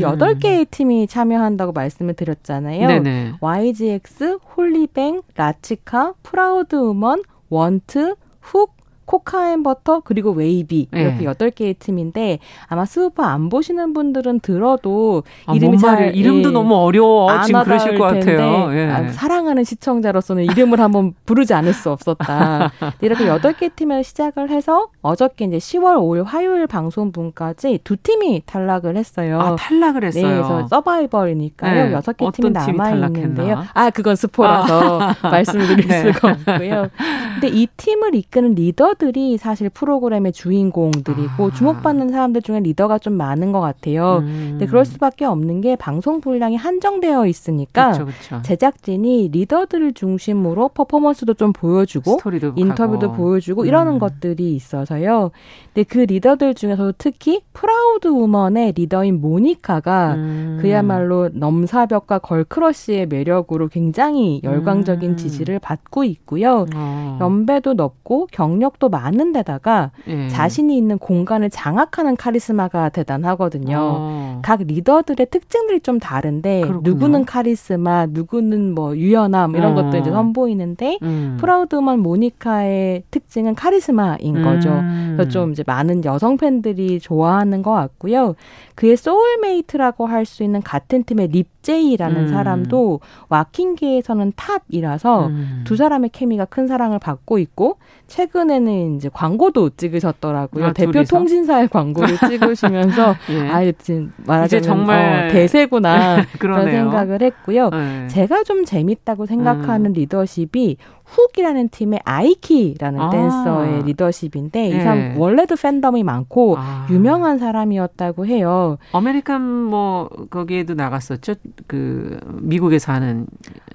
여덟 음. 개의 팀이 참여한다고 말씀을 드렸잖아요. 네네. YGX, 홀리뱅, 라치카, 프라우드먼, 원트, 훅, 코카앤버터 그리고 웨이비 이렇게 여덟 네. 개의 팀인데 아마 스우파 안 보시는 분들은 들어도 아, 이름이 잘 이름도 예, 너무 어려워 지금 그러실 것 같아요. 예. 아, 사랑하는 시청자로서는 이름을 한번 부르지 않을 수 없었다. 이렇게 여덟 개 팀을 시작을 해서 어저께 이제 10월 5일 화요일 방송분까지 두 팀이 탈락을 했어요. 아 탈락을 했어요. 네, 그래서 서바이벌이니까요. 네. 여섯 개 팀이 남아 있는데요. 아 그건 스포라서 아. 말씀드릴 네. 수가 없고요. 근데 이 팀을 이끄는 리더 리더들이 사실 프로그램의 주인공들이고 아. 주목받는 사람들 중에 리더가 좀 많은 것 같아요. 음. 근데 그럴 수밖에 없는 게 방송 분량이 한정되어 있으니까 그쵸, 그쵸. 제작진이 리더들을 중심으로 퍼포먼스도 좀 보여주고 인터뷰도 하고. 보여주고 음. 이러는 것들이 있어서요. 근데 그 리더들 중에서도 특히 프라우드먼의 리더인 모니카가 음. 그야말로 넘사벽과 girl crush의 매력으로 굉장히 열광적인 음. 지지를 받고 있고요. 어. 연배도 높고 경력도 또 많은 데다가 예. 자신이 있는 공간을 장악하는 카리스마가 대단하거든요. 어. 각 리더들의 특징들이 좀 다른데 그렇구나. 누구는 카리스마, 누구는 뭐 유연함 이런 어. 것도 이제 선보이는데 음. 프라우드먼 모니카의 특징은 카리스마인 거죠. 음. 그래서 좀 이제 많은 여성 팬들이 좋아하는 것 같고요. 그의 soulmate라고 할 수 있는 같은 팀의 립제이라는 음. 사람도 와킹계에서는 탑이라서 음. 두 사람의 케미가 큰 사랑을 받고 있고 최근에는 이제 광고도 찍으셨더라고요. 아, 대표 둘이서? 통신사의 광고를 찍으시면서 예. 아 지금 말하자면 정말 어, 대세구나 그런 생각을 했고요. 네. 제가 좀 재밌다고 생각하는 음. 리더십이 훅이라는 팀의 아이키라는 아. 댄서의 리더십인데 네. 이 사람 원래도 팬덤이 많고 아. 유명한 사람이었다고 해요. American 뭐 거기에도 나갔었죠. 그 미국에 사는.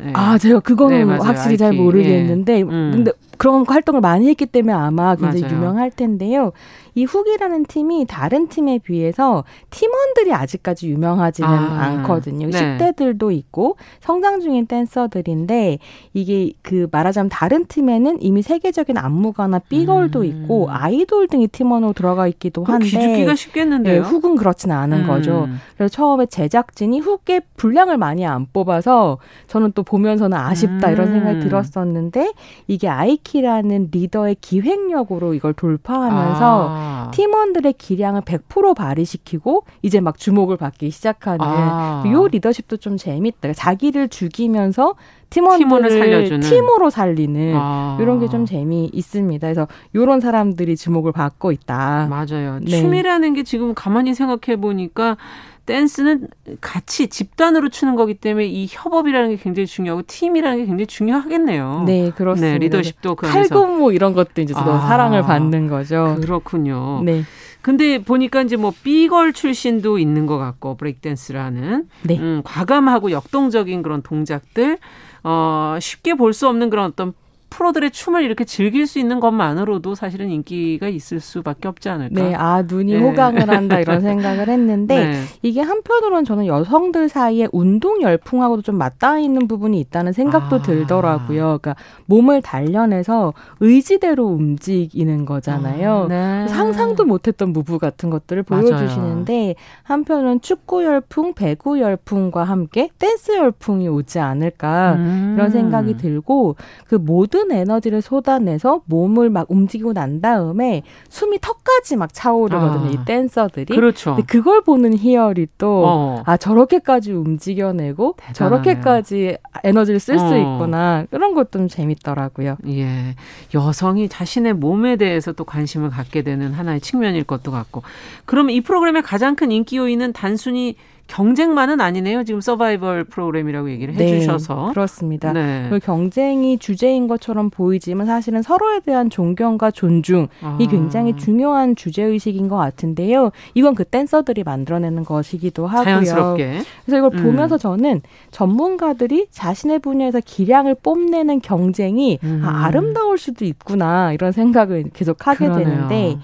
네. 아 제가 그거는 네, 확실히 아이키. 잘 모르겠는데 예. 음. 근데 그런 활동을 많이 했기 때문에 아마 굉장히 맞아요. 유명할 텐데요. 이 훅이라는 팀이 다른 팀에 비해서 팀원들이 아직까지 유명하지는 아, 않거든요. 네. 10대들도 있고 성장 중인 댄서들인데 이게 그 말하자면 다른 팀에는 이미 세계적인 안무가나 삐걸도 음. 있고 아이돌 등이 팀원으로 들어가 있기도 한데 기죽기가 쉽겠는데요. 네, 훅은 그렇지는 않은 음. 거죠. 그래서 처음에 제작진이 훅의 분량을 많이 안 뽑아서 저는 또 보면서는 아쉽다 음. 이런 생각이 들었었는데 이게 아이키 라는 리더의 기획력으로 이걸 돌파하면서 아. 아. 팀원들의 기량을 100% 발휘시키고 이제 막 주목을 받기 시작하는 아. 요 리더십도 좀 재밌다. 자기를 죽이면서 팀원들을 살려주는. 팀으로 살리는 아. 이런 게 좀 재미 있습니다. 그래서 이런 사람들이 주목을 받고 있다. 맞아요. 네. 춤이라는 게 지금 가만히 생각해 보니까 댄스는 같이 집단으로 추는 거기 때문에 이 협업이라는 게 굉장히 중요하고 팀이라는 게 굉장히 중요하겠네요. 네, 그렇습니다. 네, 리더십도 그 칼군무 뭐 이런 것도 이제 아, 사랑을 받는 거죠. 그렇군요. 네. 근데 보니까 이제 뭐 삐걸 출신도 있는 것 같고 브레이크댄스라는 네. 음, 과감하고 역동적인 그런 동작들 어, 쉽게 볼 수 없는 그런 어떤 프로들의 춤을 이렇게 즐길 수 있는 것만으로도 사실은 인기가 있을 수밖에 없지 않을까. 네, 아 눈이 네. 호강을 한다 이런 생각을 했는데 네. 이게 한편으로는 저는 여성들 사이에 운동 열풍하고도 좀 맞닿아 있는 부분이 있다는 생각도 아. 들더라고요. 그러니까 몸을 단련해서 의지대로 움직이는 거잖아요. 아, 네. 상상도 못했던 무브 같은 것들을 보여주시는데 맞아요. 한편은 축구 열풍, 배구 열풍과 함께 댄스 열풍이 오지 않을까 음. 이런 생각이 들고 그 모든 모든 에너지를 쏟아내서 몸을 막 움직이고 난 다음에 숨이 턱까지 막 차오르거든요. 아, 이 댄서들이. 그렇죠. 근데 그걸 보는 희열이 또, 어. 아, 저렇게까지 움직여내고 대단하네요. 저렇게까지 에너지를 쓸수 어. 있구나. 그런 것도 좀 재밌더라고요. 예. 여성이 자신의 몸에 대해서 또 관심을 갖게 되는 하나의 측면일 것도 같고. 그럼 이 프로그램의 가장 큰 인기 요인은 단순히 경쟁만은 아니네요. 지금 서바이벌 프로그램이라고 얘기를 네, 해주셔서 그렇습니다. 네. 그 경쟁이 주제인 것처럼 보이지만 사실은 서로에 대한 존경과 존중이 아. 굉장히 중요한 주제 의식인 것 같은데요. 이건 그 댄서들이 만들어내는 것이기도 하고요. 자연스럽게. 그래서 이걸 음. 보면서 저는 전문가들이 자신의 분야에서 기량을 뽐내는 경쟁이 아, 음. 아, 아름다울 수도 있구나 이런 생각을 계속 하게 그러네요. 되는데.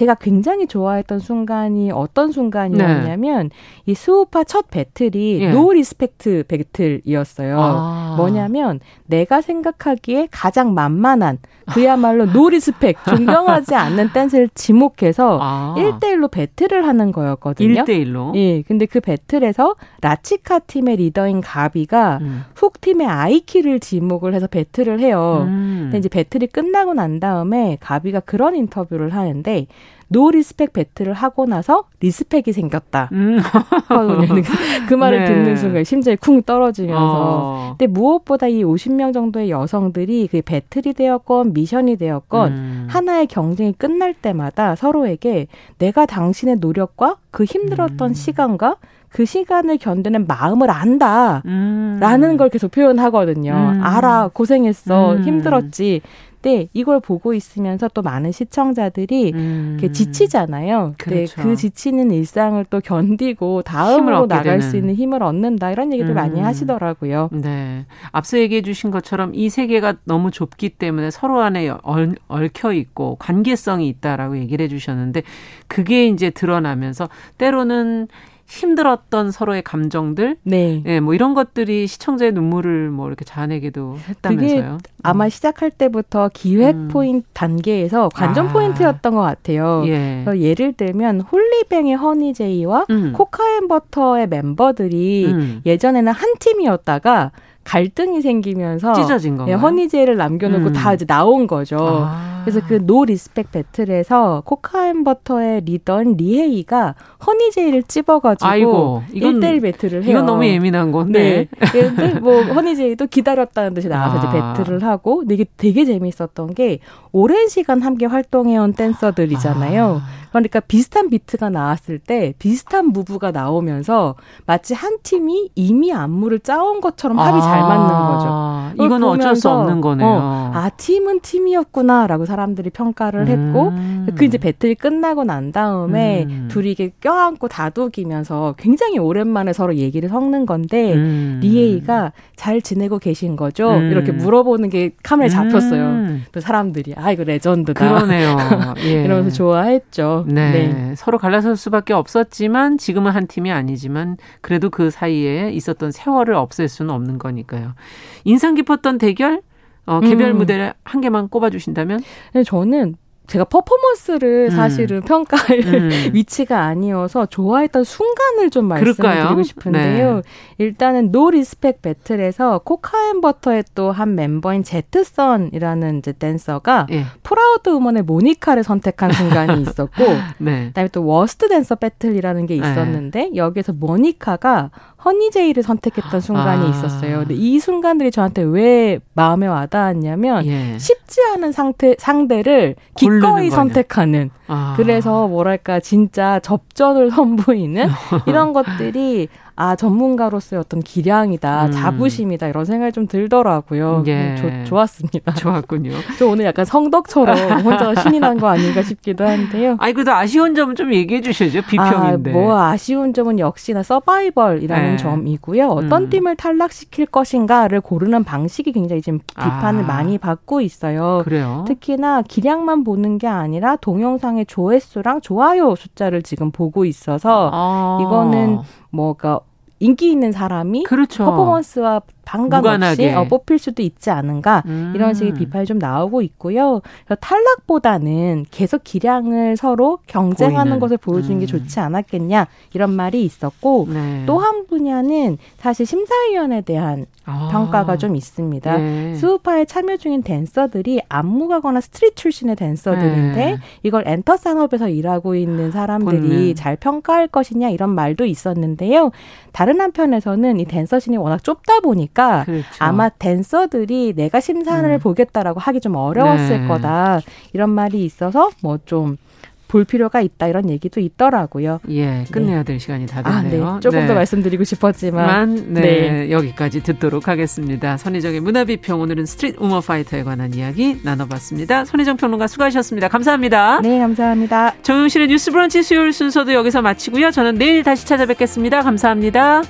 제가 굉장히 좋아했던 순간이 어떤 순간이었냐면 네. 이 스우파 첫 배틀이 예. no respect 배틀이었어요. 아. 뭐냐면 내가 생각하기에 가장 만만한 그야말로 no respect 존경하지 않는 댄서를 지목해서 아. 1대1로 배틀을 하는 거였거든요. 1대1로? 예. 근데 그 배틀에서 라치카 팀의 리더인 가비가 음. 훅 팀의 아이키를 지목을 해서 배틀을 해요. 음. 근데 이제 배틀이 끝나고 난 다음에 가비가 그런 인터뷰를 하는데 no respect 배틀을 하고 나서 respect이 생겼다. 음. 그 말을 네. 듣는 순간 심장이 쿵 떨어지면서. 어. 근데 무엇보다 이 50명 정도의 여성들이 그 배틀이 되었건 미션이 되었건 음. 하나의 경쟁이 끝날 때마다 서로에게 내가 당신의 노력과 그 힘들었던 음. 시간과 그 시간을 견디는 마음을 안다. 음. 라는 걸 계속 표현하거든요. 음. 알아, 고생했어, 음. 힘들었지. 때 이걸 보고 있으면서 또 많은 시청자들이 음. 지치잖아요. 그렇죠. 그 지치는 일상을 또 견디고 다음으로 나갈 되는. 수 있는 힘을 얻는다 이런 얘기들 음. 많이 하시더라고요. 네. 앞서 얘기해 주신 것처럼 이 세계가 너무 좁기 때문에 서로 안에 얼, 얽혀 있고 관계성이 있다라고 얘기를 해 주셨는데 그게 이제 드러나면서 때로는 힘들었던 서로의 감정들, 네, 예, 뭐 이런 것들이 시청자의 눈물을 뭐 이렇게 자아내기도 했다면서요. 아마 시작할 때부터 기획 음. 포인트 단계에서 관전 아. 포인트였던 것 같아요. 예. 예를 들면 홀리뱅의 허니제이와 음. 코카앤버터의 멤버들이 음. 예전에는 한 팀이었다가 갈등이 생기면서 찢어진 거 예, 허니제이를 남겨놓고 음. 다 이제 나온 거죠. 아. 그래서 그 no respect 배틀에서 코카앤버터의 리더인 리헤이가 허니제이를 찝어가지고 아이고, 이건, 1대1 배틀을 해요. 이건 너무 예민한 건데. 네. 근데 뭐 허니제이도 기다렸다는 듯이 나와서 아. 이제 배틀을 하고 근데 이게 되게 재미있었던 게 오랜 시간 함께 활동해온 댄서들이잖아요. 아. 그러니까 비슷한 비트가 나왔을 때 비슷한 move가 나오면서 마치 한 팀이 이미 안무를 짜온 것처럼 합이 아. 잘 맞는 거죠. 이거는 어쩔 수 없는 거네요. 어, 아 팀은 팀이었구나라고 사람들이 평가를 했고 음. 그 이제 배틀이 끝나고 난 다음에 음. 둘이 이게 껴안고 다독이면서 굉장히 오랜만에 서로 얘기를 섞는 건데 음. 리헤이가 잘 지내고 계신 거죠? 음. 이렇게 물어보는 게 카메라에 잡혔어요. 음. 또 사람들이 아 이거 레전드다. 그러네요. 예. 이러면서 좋아했죠. 네. 네. 서로 갈라설 수밖에 없었지만 지금은 한 팀이 아니지만 그래도 그 사이에 있었던 세월을 없앨 수는 없는 거니까 요. 인상 깊었던 대결 어, 개별 음. 무대를 한 개만 꼽아주신다면? 네, 저는 제가 퍼포먼스를 음. 사실은 평가할 음. 위치가 아니어서 좋아했던 순간을 좀 말씀드리고 싶은데요. 네. 일단은 no respect 배틀에서 코카앤버터의 또 한 멤버인 제트썬이라는 이제 댄서가 예. 프라우드먼의 모니카를 선택한 순간이 있었고 네. 그다음에 또 워스트 댄서 배틀이라는 게 네. 있었는데 네. 여기에서 모니카가 허니제이를 선택했던 순간이 아. 있었어요. 근데 이 순간들이 저한테 왜 마음에 와닿았냐면 예. 쉽지 않은 상태 상대를 기꺼이 선택하는. 아. 그래서 뭐랄까 진짜 접전을 선보이는 이런 것들이 아 전문가로서의 어떤 기량이다, 음. 자부심이다 이런 생각이 좀 들더라고요. 예. 조, 좋았습니다. 좋았군요. 저 오늘 약간 성덕처럼 혼자 신이 난 거 아닌가 싶기도 한데요. 아니 그래도 아쉬운 점은 좀 얘기해 주셔야죠. 비평인데. 아, 뭐 아쉬운 점은 역시나 서바이벌이라는 네. 점이고요. 어떤 음. 팀을 탈락시킬 것인가를 고르는 방식이 굉장히 지금 비판을 아. 많이 받고 있어요. 그래요. 특히나 기량만 보는 게 아니라 동영상의 조회수랑 좋아요 숫자를 지금 보고 있어서 아. 이거는 뭐가 인기 있는 사람이 그렇죠. 퍼포먼스와 상관없이 어, 뽑힐 수도 있지 않은가 음. 이런 식의 비판이 좀 나오고 있고요. 탈락보다는 계속 기량을 서로 경쟁하는 보이는. 것을 보여주는 음. 게 좋지 않았겠냐 이런 말이 있었고 네. 또 한 분야는 사실 심사위원에 대한 아. 평가가 좀 있습니다. 네. 스우파에 참여 중인 댄서들이 안무가거나 스트릿 출신의 댄서들인데 네. 이걸 엔터 산업에서 일하고 있는 사람들이 보는. 잘 평가할 것이냐 이런 말도 있었는데요. 다른 한편에서는 이 댄서 scene이 워낙 좁다 보니 까 그렇죠. 아마 댄서들이 내가 심사를 음. 보겠다라고 하기 좀 어려웠을 네. 거다 이런 말이 있어서 뭐좀 볼 필요가 있다 이런 얘기도 있더라고요. 예, 끝내야 네. 될 시간이 다 됐네요. 아, 네. 조금 네. 더 말씀드리고 싶었지만 네, 네, 여기까지 듣도록 하겠습니다. 선희정의 문화비평 오늘은 스트릿 우먼 파이터에 관한 이야기 나눠봤습니다. 선희정 평론가 수고하셨습니다. 감사합니다. 네, 감사합니다. 정용실의 뉴스브런치 수요일 순서도 여기서 마치고요. 저는 내일 다시 찾아뵙겠습니다. 감사합니다.